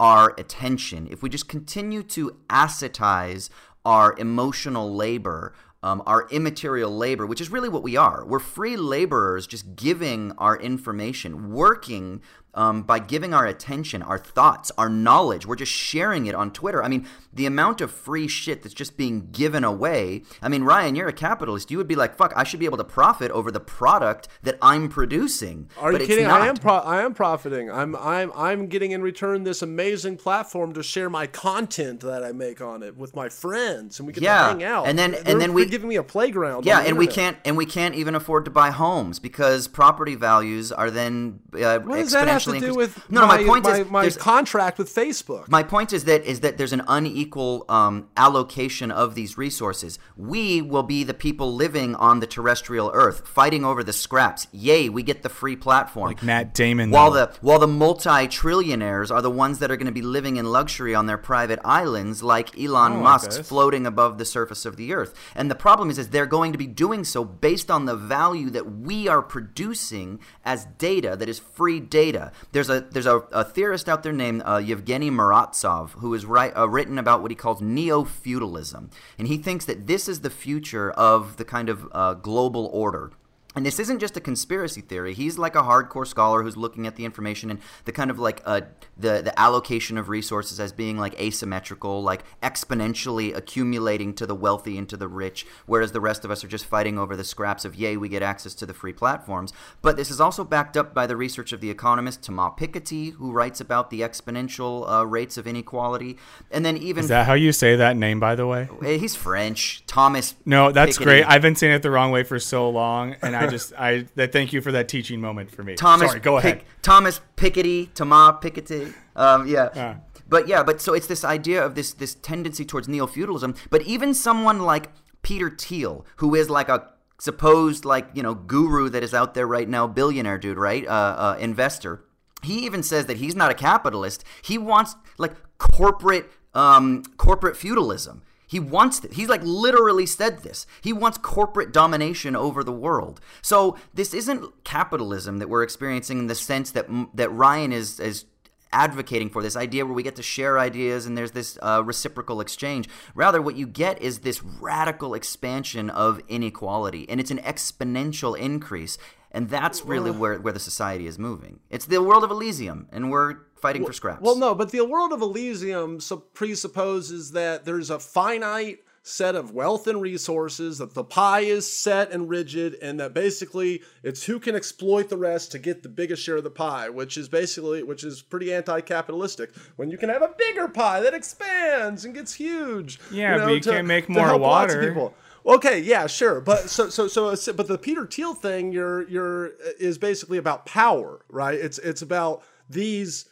our attention, if we just continue to assetize our emotional labor, um, our immaterial labor, which is really what we are. We're free laborers just giving our information, working um, by giving our attention, our thoughts, our knowledge. We're just sharing it on Twitter. I mean, the amount of free shit that's just being given away. I mean, Ryan, you're a capitalist. You would be like, fuck, I should be able to profit over the product that I'm producing. Are but you it's kidding? Not. I am pro- I am profiting. I'm I'm I'm getting in return this amazing platform to share my content that I make on it with my friends, and we get Yeah, to hang out. and then- They're- and then we- giving me a playground. Yeah, on the and we can't and we can't even afford to buy homes because property values are then uh, What does exponentially that have to do increased. with no, my, my, point my, is my there's- contract with Facebook? my point is that is that there's an unequal um, allocation of these resources. We will be the people living on the terrestrial Earth, fighting over the scraps. Yay, we get the free platform. Like Matt Damon. While though. the while the multi-trillionaires are the ones that are going to be living in luxury on their private islands, like Elon I like Musk's floating above the surface of the earth. And the problem is, is they're going to be doing so based on the value that we are producing as data that is free data. There's a there's a, a theorist out there named uh, Yevgeny Morozov who has uh, written about what he calls neo-feudalism, and he thinks that this is the future of the kind of uh, global order. And this isn't just a conspiracy theory. He's like a hardcore scholar who's looking at the information and the kind of like uh, the the allocation of resources as being like asymmetrical, like exponentially accumulating to the wealthy and to the rich, whereas the rest of us are just fighting over the scraps of yay, we get access to the free platforms. But this is also backed up by the research of the economist Thomas Piketty, who writes about the exponential uh, rates of inequality, and then even Is that how you say that name, by the way? Eh, he's French, Thomas. No, that's Piketty. great. I've been saying it the wrong way for so long, and I just I that thank you for that teaching moment for me. Thomas. Sorry, go Pick- ahead. Thomas Piketty, Thomas Piketty. Um, yeah. Ah. But yeah, but so it's this idea of this this tendency towards neo feudalism. But even someone like Peter Thiel, who is like a supposed like you know guru that is out there right now, billionaire dude, right? Uh, uh, investor. He even says that he's not a capitalist. He wants like corporate um, corporate feudalism. He wants it. He's like literally said this. He wants corporate domination over the world. So this isn't capitalism that we're experiencing in the sense that that Ryan is is advocating for this idea where we get to share ideas and there's this uh, reciprocal exchange. Rather, what you get is this radical expansion of inequality, and it's an exponential increase. And that's really where, where the society is moving. It's the world of Elysium, and we're fighting for scraps. Well, no, but the world of Elysium presupposes that there's a finite set of wealth and resources, that the pie is set and rigid, and that basically it's who can exploit the rest to get the biggest share of the pie, which is basically which is pretty anti-capitalistic. When you can have a bigger pie that expands and gets huge. Yeah, you know, but you to- can't make more help lots of water. Okay, yeah, sure, but so so so but the Peter Thiel thing, you're you're is basically about power, right? It's it's about these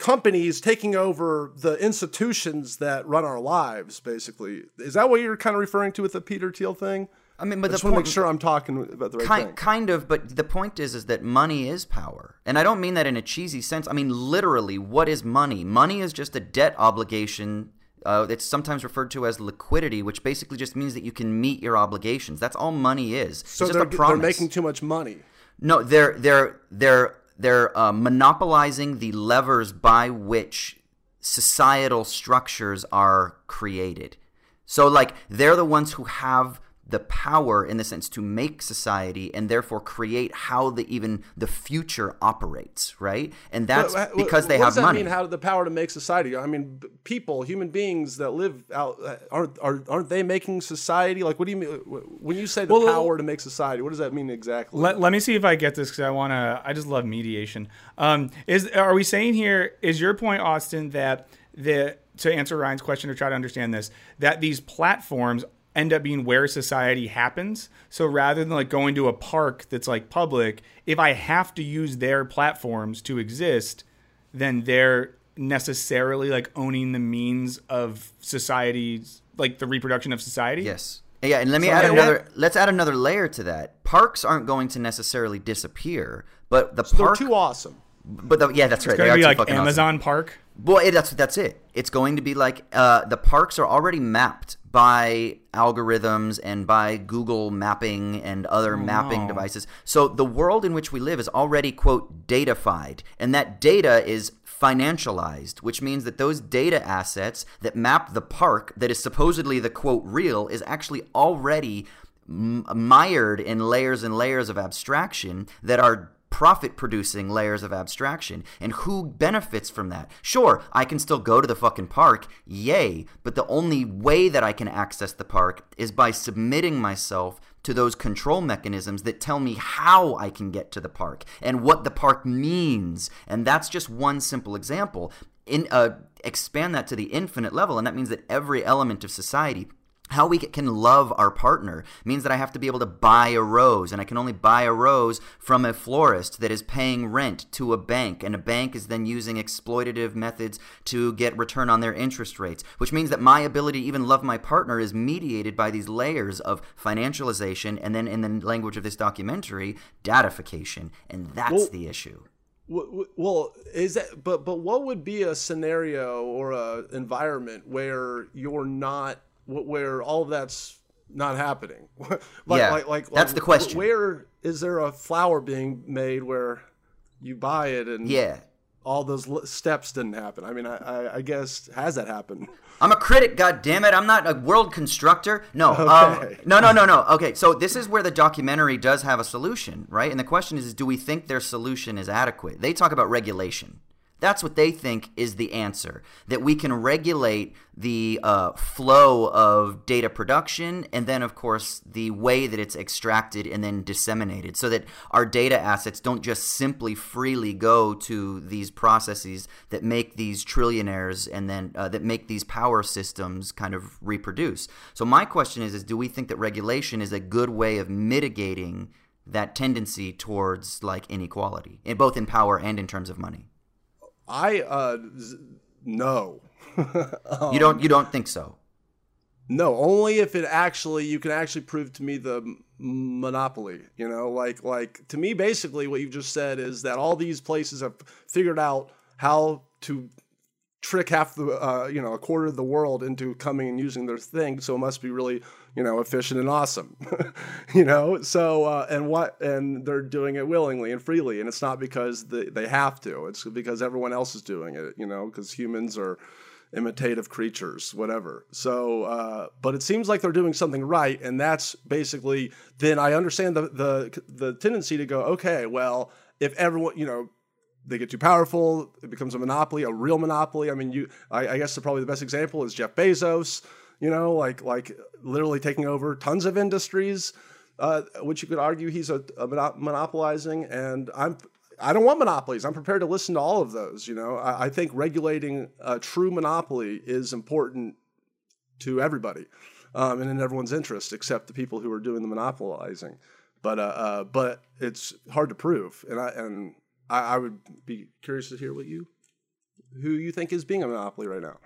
companies taking over the institutions that run our lives. Basically, is that what you're kind of referring to with the Peter Thiel thing? I mean, but I just the want to make sure I'm talking about the right kind, thing. kind of, but the point is, is that money is power, and I don't mean that in a cheesy sense. I mean literally, what is money? Money is just a debt obligation. Uh, it's sometimes referred to as liquidity, which basically just means that you can meet your obligations. That's all money is. So it's just they're, a they're making too much money. No, they're they're they're they're uh, monopolizing the levers by which societal structures are created. So, like, they're the ones who have the power, in the sense, to make society and therefore create how the even the future operates, right? And that's But, because they what have does that money. Mean how the power to make society? I mean, people, human beings that live out uh, aren't are, aren't they making society? Like, what do you mean when you say the Well, power to make society? What does that mean exactly? Let, let me see if I get this because I want to. I just love mediation. Um, is are we saying here? Is your point, Austin, that the to answer Ryan's question or try to understand this, that these platforms end up being where society happens. So rather than like going to a park that's like public, if I have to use their platforms to exist, then they're necessarily like owning the means of society's like the reproduction of society. Yes. Yeah, and let me So add yeah, another. Let's add another layer to that. Parks aren't going to necessarily disappear, but the They're too awesome. But the, yeah, that's right. It's they gonna are be like fucking awesome. Amazon Park. Well, it, that's that's it. It's going to be like uh, the parks are already mapped by algorithms and by Google mapping and other mapping no. devices. So the world in which we live is already quote datafied, and that data is financialized, which means that those data assets that map the park that is supposedly the quote real is actually already m- mired in layers and layers of abstraction that are profit producing layers of abstraction. And who benefits from that? Sure, I can still go to the fucking park, yay, but the only way that I can access the park is by submitting myself to those control mechanisms that tell me how I can get to the park and what the park means. And that's just one simple example. In uh, expand that to the infinite level, and that means that every element of society how we can love our partner means that I have to be able to buy a rose, and I can only buy a rose from a florist that is paying rent to a bank, and a bank is then using exploitative methods to get return on their interest rates, which means that my ability to even love my partner is mediated by these layers of financialization, and then in the language of this documentary, datification, and that's Well- the issue. Well, is that but but what would be a scenario or a environment where you're not where all of that's not happening? <laughs> like, Yeah, like, like that's like, the question. Where is there a flower being made where you buy it and Yeah. all those l- steps didn't happen? I mean, I, I, I guess has that happened? <laughs> I'm a critic, God damn it! I'm not a world constructor. No, Okay. um, no, no, no, no. Okay, so this is where the documentary does have a solution, right? And the question is, is do we think their solution is adequate? They talk about regulation. That's what they think is the answer. That we can regulate the uh, flow of data production and then, of course, the way that it's extracted and then disseminated so that our data assets don't just simply freely go to these processes that make these trillionaires and then uh, that make these power systems kind of reproduce. So, my question is, is do we think that regulation is a good way of mitigating that tendency towards like inequality, in both in power and in terms of money? I uh z- no. <laughs> you don't you don't think so? No, only if it actually you can actually prove to me the monopoly. You know, like like to me, basically what you've just said is that all these places have figured out how to trick half the uh, you know a quarter of the world into coming and using their thing. So it must be really you know efficient and awesome. <laughs> you know, so uh, and what and they're doing it willingly and freely, and it's not because they, they have to. It's because everyone else is doing it. You know, because humans are imitative creatures, whatever. So, uh, but it seems like they're doing something right, and that's basically. Then I understand the the the tendency to go, okay, well, if everyone, you know, they get too powerful, it becomes a monopoly, a real monopoly. I mean, you, I, I guess the, probably the best example is Jeff Bezos. You know, like like literally taking over tons of industries, uh, which you could argue he's a, a monopolizing. And I'm I don't want monopolies. I'm prepared to listen to all of those. You know, I, I think regulating a true monopoly is important to everybody um, and in everyone's interest, except the people who are doing the monopolizing. But uh, uh, but it's hard to prove, and I and I, I would be curious to hear what you who you think is being a monopoly right now.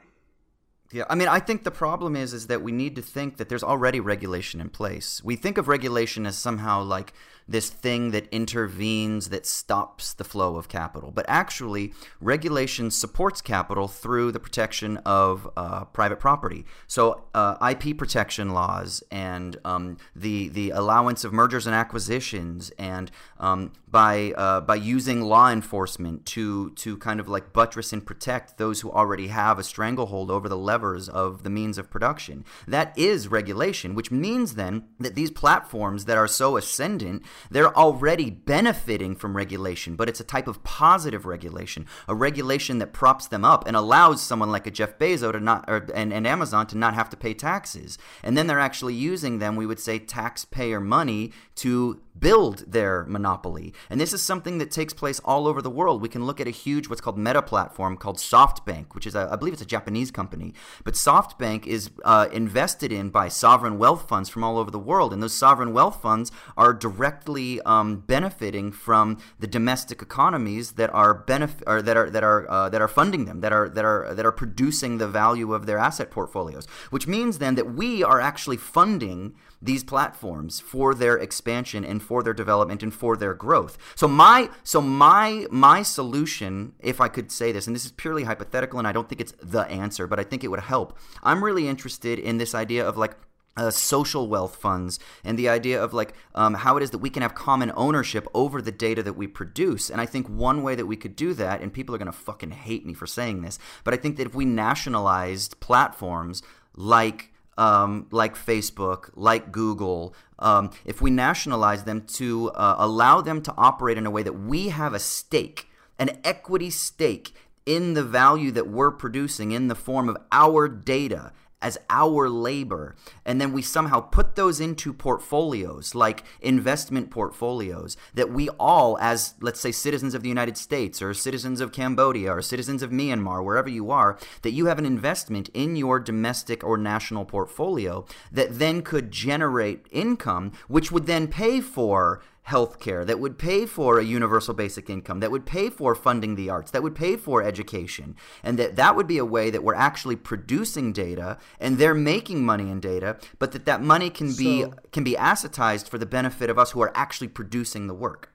Yeah, I mean, I think the problem is is that we need to think that there's already regulation in place. We think of regulation as somehow like this thing that intervenes that stops the flow of capital. But actually, regulation supports capital through the protection of uh, private property. So, uh, IP protection laws and um, the the allowance of mergers and acquisitions, and um, by uh, by using law enforcement to to kind of like buttress and protect those who already have a stranglehold over the levers of the means of production. That is regulation, which means then that these platforms that are so ascendant they're already benefiting from regulation, but it's a type of positive regulation, a regulation that props them up and allows someone like a Jeff Bezos to not, or, and, and Amazon to not have to pay taxes. And then they're actually using them, we would say, taxpayer money to build their monopoly. And this is something that takes place all over the world. We can look at a huge, what's called meta platform called SoftBank, which is, a, I believe it's a Japanese company. But SoftBank is uh, invested in by sovereign wealth funds from all over the world. And those sovereign wealth funds are directly um, benefiting from the domestic economies that are benef- or that are that are uh, that are funding them, that are that are that are producing the value of their asset portfolios. Which means then that we are actually funding these platforms for their expansion and for their development and for their growth. So my so my my solution, if I could say this, and this is purely hypothetical and I don't think it's the answer, but I think it would help. I'm really interested in this idea of like uh, social wealth funds and the idea of like um, how it is that we can have common ownership over the data that we produce. And I think one way that we could do that, and people are going to fucking hate me for saying this, but I think that if we nationalized platforms like um, like Facebook, like Google, um, if we nationalize them to uh, allow them to operate in a way that we have a stake, an equity stake in the value that we're producing in the form of our data as our labor. And then we somehow put those into portfolios, like investment portfolios, that we all, as let's say citizens of the United States or citizens of Cambodia or citizens of Myanmar, wherever you are, that you have an investment in your domestic or national portfolio that then could generate income, which would then pay for healthcare, that would pay for a universal basic income, that would pay for funding the arts, that would pay for education, and that that would be a way that we're actually producing data and they're making money in data, but that that money can so, be can be assetized for the benefit of us who are actually producing the work.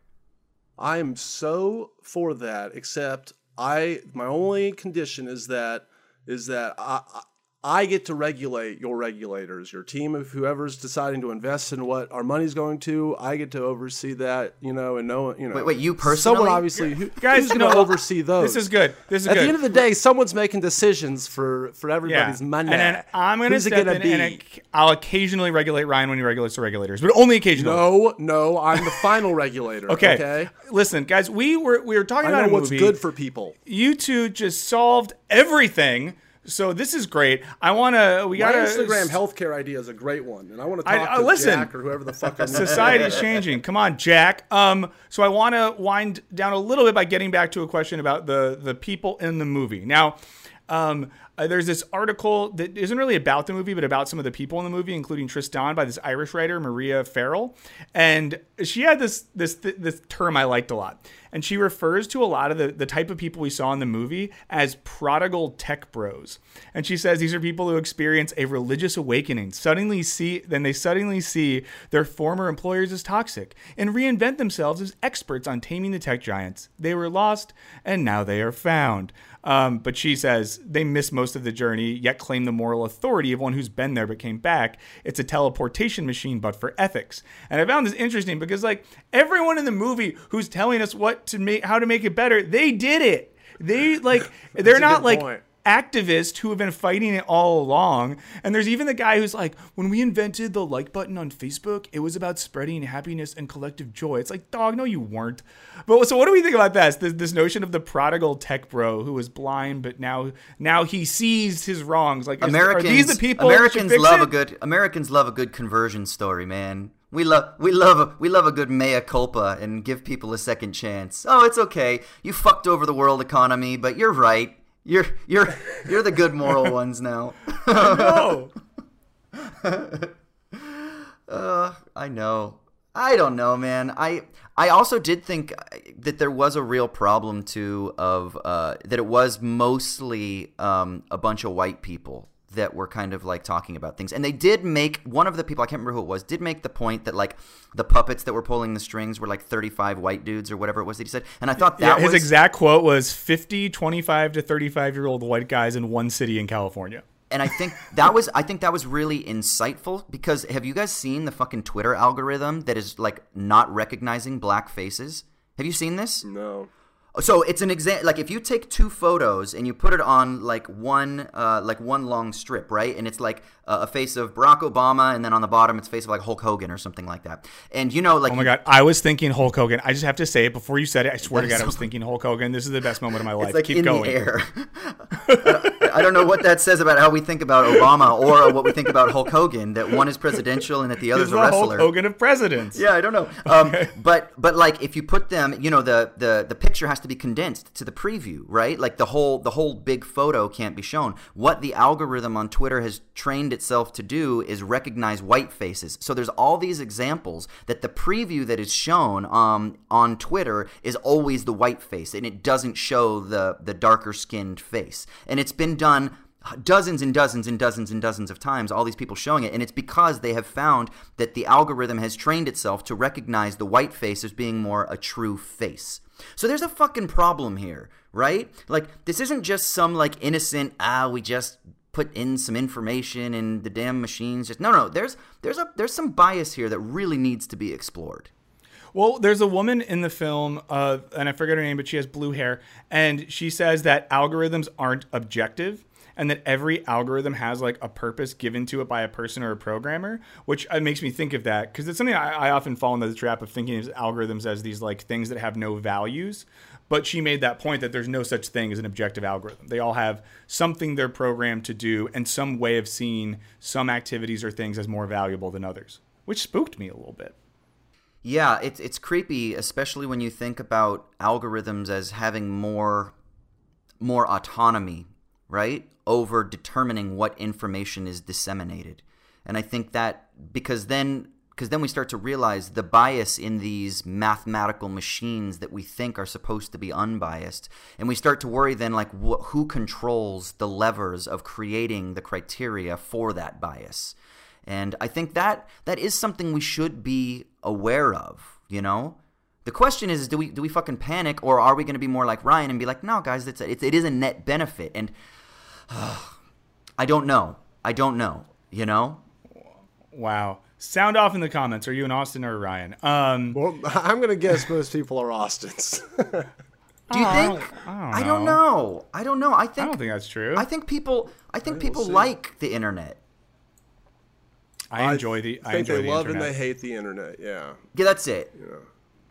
I am so for that, except I my only condition is that is that I, I get to regulate your regulators, your team of whoever's deciding to invest in what our money's going to. I get to oversee that, you know, and know, you know. Wait, wait you personally? Someone obviously, who, guys, who's going to oversee those? This is good. This is At good. the end of the day, someone's making decisions for for everybody's yeah. money. And then I'm going to step in be? and I'll occasionally regulate Ryan when he regulates the regulators, but only occasionally. No, no, I'm the final regulator. <laughs> Okay. okay. Listen, guys, we were we were talking I about what's movie. good for people. You two just solved everything so this is great. I want to. We got Instagram healthcare idea is a great one, and I want to talk I, I, to listen, Jack or whoever the fuck. Society's changing. Come on, Jack. Um, so I want to wind down a little bit by getting back to a question about the the people in the movie. Now, um, uh, there's this article that isn't really about the movie, but about some of the people in the movie, including Tristan, by this Irish writer Maria Farrell, and she had this this this term I liked a lot, and she refers to a lot of the the type of people we saw in the movie as prodigal tech bros, and she says these are people who experience a religious awakening, suddenly see then they suddenly see their former employers as toxic, and reinvent themselves as experts on taming the tech giants. They were lost, and now they are found. Um, but she says they miss most of the journey, yet claim the moral authority of one who's been there but came back. It's a teleportation machine, but for ethics. And I found this interesting because, like, everyone in the movie who's telling us what to make, how to make it better, they did it. They like, <laughs> they're not like. Point activists who have been fighting it all along. And there's even the guy who's like, when we invented the like button on Facebook, it was about spreading happiness and collective joy. It's like, dog, no, you weren't. But so what do we think about this? This, this notion of the prodigal tech bro who was blind, but now now he sees his wrongs. Like, is- Americans, are these the people? Americans love it? a good Americans love a good conversion story, man. We love we love a, we love a good mea culpa and give people a second chance. Oh, it's okay. You fucked over the world economy, but you're right. You're you're you're the good moral <laughs> ones now. No. <laughs> Uh, I know. I don't know, man. I I also did think that there was a real problem too of uh, that it was mostly um, a bunch of white people that were kind of like talking about things, and they did make one of the people I can't remember who it was did make the point that like the puppets that were pulling the strings were like thirty five white dudes or whatever it was that he said, and I thought that Yeah, his was exact quote was 50, 25 to 35 year old white guys in one city in California. and I think that was I think that was really insightful because have you guys seen the fucking Twitter algorithm that is like not recognizing black faces? Have you seen this? No. So it's an example. Like if you take two photos and you put it on like one, uh, like one long strip, right? And it's like uh, a face of Barack Obama, and then on the bottom it's a face of like Hulk Hogan or something like that. And you know, like Oh my god, I was thinking Hulk Hogan. I just have to say it before you said it. I swear to is God, I was thinking Hulk Hogan. This is the best moment of my <laughs> life. it's like Keep in going. the air. <laughs> I don't know what that says about how we think about Obama or what we think about Hulk Hogan. That one is presidential and that the other's the a Hulk wrestler. Hogan of presidents. Yeah, I don't know. Um, but but like if you put them, you know, the, the the picture has to be condensed to the preview, right? Like the whole the whole big photo can't be shown. What the algorithm on Twitter has trained itself to do is recognize white faces. So there's all these examples that the preview that is shown um, on Twitter is always the white face, and it doesn't show the the darker skinned face. And it's been done dozens and dozens and dozens and dozens of times all these people showing it and it's because they have found that the algorithm has trained itself to recognize the white face as being more a true face so there's a fucking problem here right? Like this isn't just some like innocent ah we just put in some information and the damn machines just no no there's there's a there's some bias here that really needs to be explored. Well, there's a woman in the film, uh, and I forget her name, but she has blue hair, and she says that algorithms aren't objective, and that every algorithm has like a purpose given to it by a person or a programmer, which uh, makes me think of that because it's something I, I often fall into the trap of thinking of algorithms as these like things that have no values. But she made that point that there's no such thing as an objective algorithm. They all have something they're programmed to do and some way of seeing some activities or things as more valuable than others, which spooked me a little bit. Yeah, it's it's creepy, especially when you think about algorithms as having more more autonomy, right? Over determining what information is disseminated. And I think that because then because then we start to realize the bias in these mathematical machines that we think are supposed to be unbiased and we start to worry then like wh- who controls the levers of creating the criteria for that bias and I think that that is something we should be aware of, you know? The question is, do we do we fucking panic or are we going to be more like Ryan and be like, "No, guys, it's a, it, it is a net benefit." And <sighs> I don't know. I don't know, you know? Wow. Sound off in the comments. Are you an Austin or a Ryan? Um, Well, <laughs> I'm gonna guess most people are Austins. Do you I think don't- I don't I don't know. know. I don't know. I think I don't think that's true. I think people I think people see. like the internet. I enjoy the. I, think enjoy they the love internet. and they hate the internet. Yeah. Yeah, that's it. Yeah.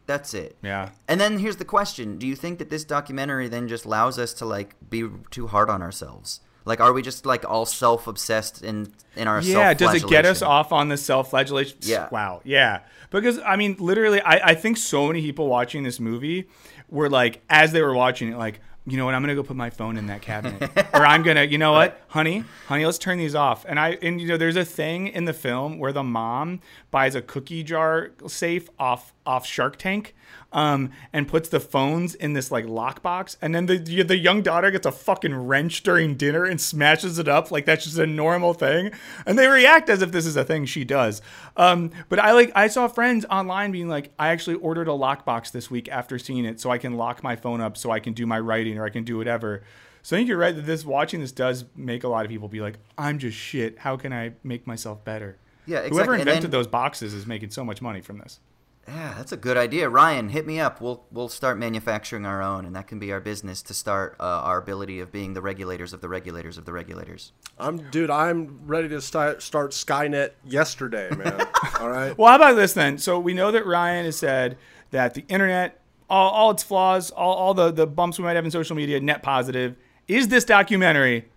That's it. Yeah. And then here's the question: Do you think that this documentary then just allows us to like be too hard on ourselves? Like, are we just like all self-obsessed in in our Yeah. Does it get us off on the self-flagellation? Yeah. Wow. Yeah. Because I mean, literally, I, I think so many people watching this movie were like, as they were watching it, like, you know what? I'm gonna go put my phone in that cabinet, <laughs> or I'm gonna, you know what, honey, honey, let's turn these off. And I, and you know, there's a thing in the film where the mom buys a cookie jar safe off off Shark Tank, um, and puts the phones in this like lockbox, and then the the young daughter gets a fucking wrench during dinner and smashes it up like that's just a normal thing, and they react as if this is a thing she does. Um, but I like I saw friends online being like, I actually ordered a lockbox this week after seeing it, so I can lock my phone up, so I can do my writing or I can do whatever. So I think you're right that this watching this does make a lot of people be like, I'm just shit. How can I make myself better? Yeah, Whoever exactly. And invented then- those boxes is making so much money from this. Yeah, that's a good idea. Ryan, hit me up. We'll we'll start manufacturing our own, and that can be our business to start uh, our ability of being the regulators of the regulators of the regulators. I'm, dude. I'm ready to start start Skynet yesterday, man. <laughs> All right. Well, how about this then? So we know that Ryan has said that the internet, all, all its flaws, all, all the, the bumps we might have in social media, net positive. Is this documentary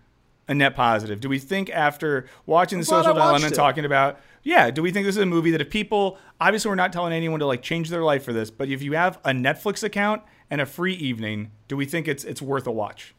a net positive? Do we think after watching the social dilemma and talking about, yeah, do we think this is a movie that if people, obviously we're not telling anyone to like change their life for this, but if you have a Netflix account and a free evening, do we think it's it's worth a watch?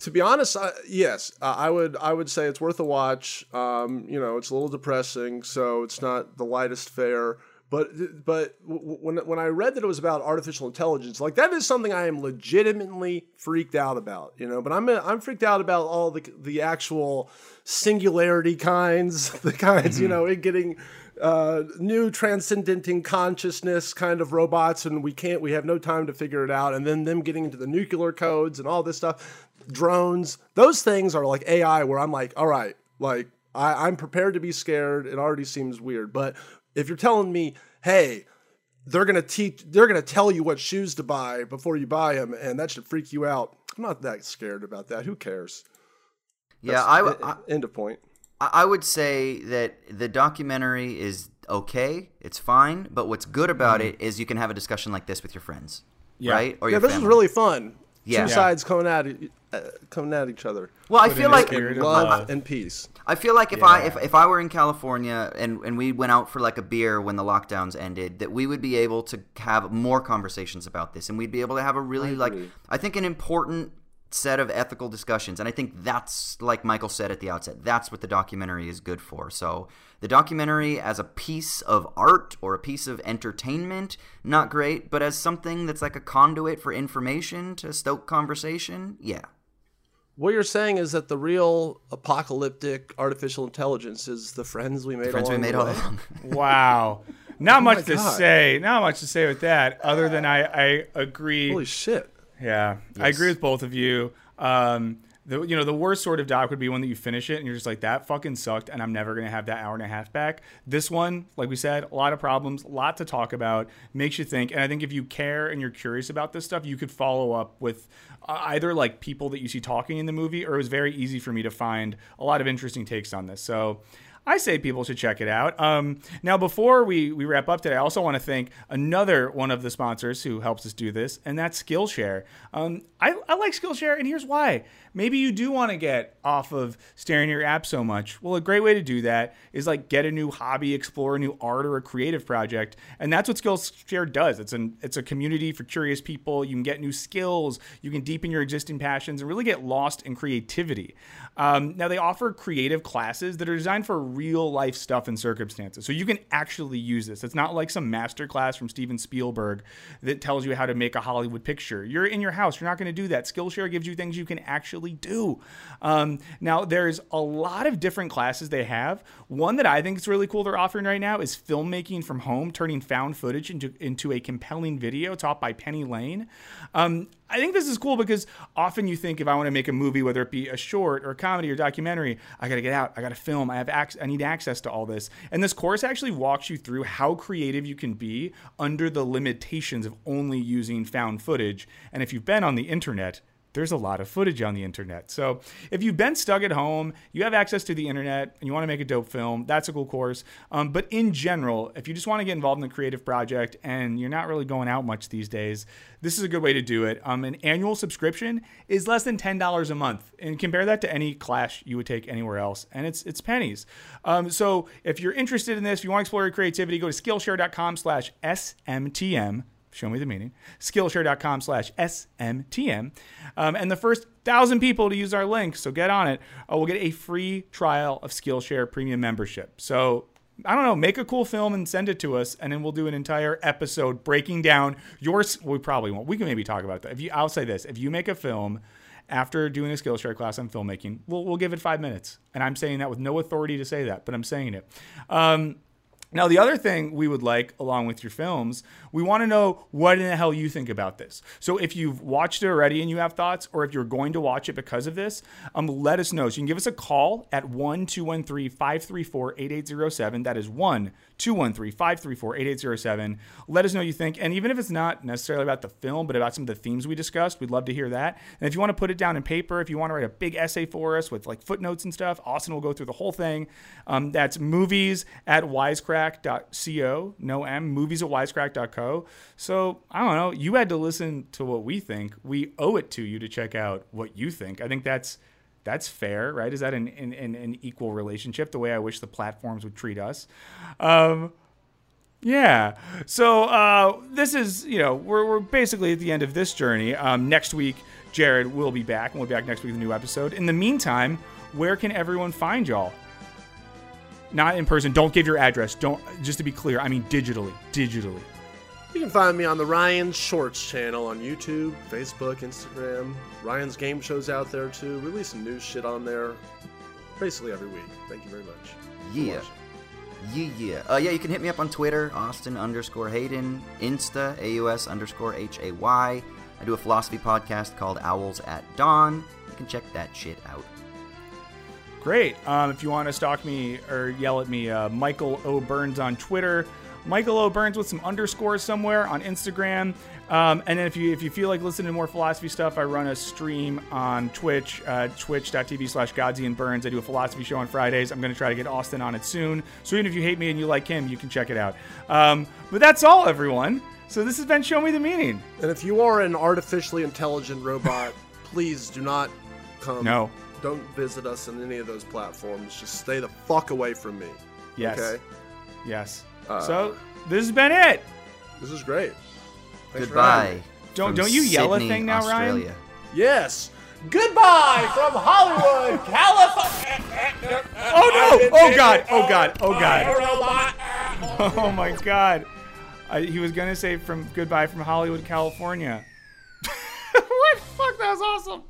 to be honest, I, yes, uh, I would. I would say it's worth a watch. Um, you know, it's a little depressing, so it's not the lightest fare. But but when when I read that it was about artificial intelligence, like that is something I am legitimately freaked out about. You know, but I'm I'm freaked out about all the the actual singularity kinds, <laughs> the kinds you know, it getting uh, new transcendenting consciousness kind of robots, and we can't, we have no time to figure it out. And then them getting into the nuclear codes and all this stuff, drones, those things are like AI, where I'm like, all right, like I, I'm prepared to be scared. It already seems weird, but if you're telling me, hey, they're gonna teach, they're gonna tell you what shoes to buy before you buy them, and that should freak you out. I'm not that scared about that. Who cares? Yeah, I, E- I end of point. I would say that the documentary is okay. It's fine, but what's good about mm-hmm. it is you can have a discussion like this with your friends, Yeah. right? Or Yeah, this is really fun. Yeah. Two Yeah. sides coming at uh, coming at each other. Well, I feel like Love love. and peace. I feel like if I if, if I were in California and, and we went out for like a beer when the lockdowns ended, that we would be able to have more conversations about this, and we'd be able to have a really like. I think an important set of ethical discussions, and I think that's like Michael said at the outset, that's what the documentary is good for. So the documentary as a piece of art or a piece of entertainment, not great, but as something that's like a conduit for information to stoke conversation, yeah. What you're saying is that the real apocalyptic artificial intelligence is the friends we made. Friends we made all along. <laughs> <laughs> Wow. Not oh much to Oh God. say. Not much to say with that, other than I, I agree. Holy shit! Yeah, I agree with both of you. Um, the you know the worst sort of doc would be one that you finish it and you're just like that fucking sucked and I'm never gonna have that hour and a half back. This one, like we said, a lot of problems, a lot to talk about, makes you think. And I think if you care and you're curious about this stuff, you could follow up with uh, either like people that you see talking in the movie, or it was very easy for me to find a lot of interesting takes on this. So. I say people should check it out. Um, now, before we, we wrap up today, I also want to thank another one of the sponsors who helps us do this, and that's Skillshare. Um, I, I like Skillshare, and here's why. Maybe you do want to get off of staring at your app so much. Well, a great way to do that is like get a new hobby, explore a new art or a creative project, and that's what Skillshare does. It's an it's a community for curious people. You can get new skills, you can deepen your existing passions, and really get lost in creativity. Um, now they offer creative classes that are designed for real life stuff and circumstances, so you can actually use this. It's not like some master class from Steven Spielberg that tells you how to make a Hollywood picture. You're in your house, you're not going to do that. Skillshare gives you things you can actually do. Um, now there's a lot of different classes they have. One that I think is really cool they're offering right now is filmmaking from home, turning found footage into into a compelling video taught by Penny Lane. Um, I think this is cool because often you think if I want to make a movie, whether it be a short or a comedy or documentary, I got to get out, I got to film, I have access, I need access to all this. And this course actually walks you through how creative you can be under the limitations of only using found footage. And if you've been on the internet, there's a lot of footage on the internet. So if you've been stuck at home, you have access to the internet, and you want to make a dope film, that's a cool course. Um, but in general, if you just want to get involved in a creative project and you're not really going out much these days, this is a good way to do it. Um, an annual subscription is less than ten dollars a month, and compare that to any class you would take anywhere else, and it's it's pennies. Um, so if you're interested in this, if you want to explore your creativity, go to Skillshare.com/smtm show me the meaning skillshare.com slash smtm um, and the first thousand people to use our link so get on it uh, will get a free trial of skillshare premium membership so I don't know, make a cool film and send it to us, and then we'll do an entire episode breaking down your. We probably won't. We can maybe talk about that. If you, I'll say this: if you make a film after doing a Skillshare class on filmmaking, we'll we'll give it five minutes, and I'm saying that with no authority to say that, but I'm saying it. Um, Now, the other thing we would like, along with your films, we want to know what in the hell you think about this. So, if you've watched it already and you have thoughts, or if you're going to watch it because of this, um, let us know. So, you can give us a call at 1 213 534 8807. That is 1 213 534 8807. Let us know what you think. And even if it's not necessarily about the film, but about some of the themes we discussed, we'd love to hear that. And if you want to put it down in paper, if you want to write a big essay for us with like footnotes and stuff, Austin will go through the whole thing. Um, that's movies at wisecrack.co, no M, movies at wisecrack.co. So I don't know. You had to listen to what we think. We owe it to you to check out what you think. I think that's that's fair, right? Is that an, an, an equal relationship? The way I wish the platforms would treat us. Um, yeah. So uh, this is, you know, we're, we're basically at the end of this journey. Um, next week, Jared will be back, and we'll be back next week with a new episode. In the meantime, where can everyone find y'all? Not in person. Don't give your address. Don't. Just to be clear, I mean digitally. Digitally. You can find me on the Ryan Shorts channel on YouTube, Facebook, Instagram. Ryan's game show's out there too. Release some new shit on there basically every week. Thank you very much. Yeah. Yeah, yeah. Uh, yeah, you can hit me up on Twitter, Austin underscore Hayden, Insta, AUS underscore H A Y. I do a philosophy podcast called Owls at Dawn. You can check that shit out. Great. Um, if you want to stalk me or yell at me, uh, Michael O. Burns on Twitter. Michael O. Burns with some underscores somewhere on Instagram. Um, and then if you if you feel like listening to more philosophy stuff, I run a stream on Twitch, uh, twitch.tv slash Godsey Burns. I do a philosophy show on Fridays. I'm going to try to get Austin on it soon. So even if you hate me and you like him, you can check it out. Um, but that's all, everyone. So this has been Show Me the Meaning. And if you are an artificially intelligent robot, <laughs> please do not come. No. Don't visit us on any of those platforms. Just stay the fuck away from me. Yes. Okay. Yes. Uh, so this has been it. This is great. Thanks Goodbye. Don't- don't you yell a thing now, Ryan? Yes. Goodbye from Hollywood, <laughs> California. Oh no! Oh god! Oh god! Oh god! <laughs> Oh my god. I, he was gonna say from goodbye from Hollywood, California. <laughs> what? Fuck, that was awesome.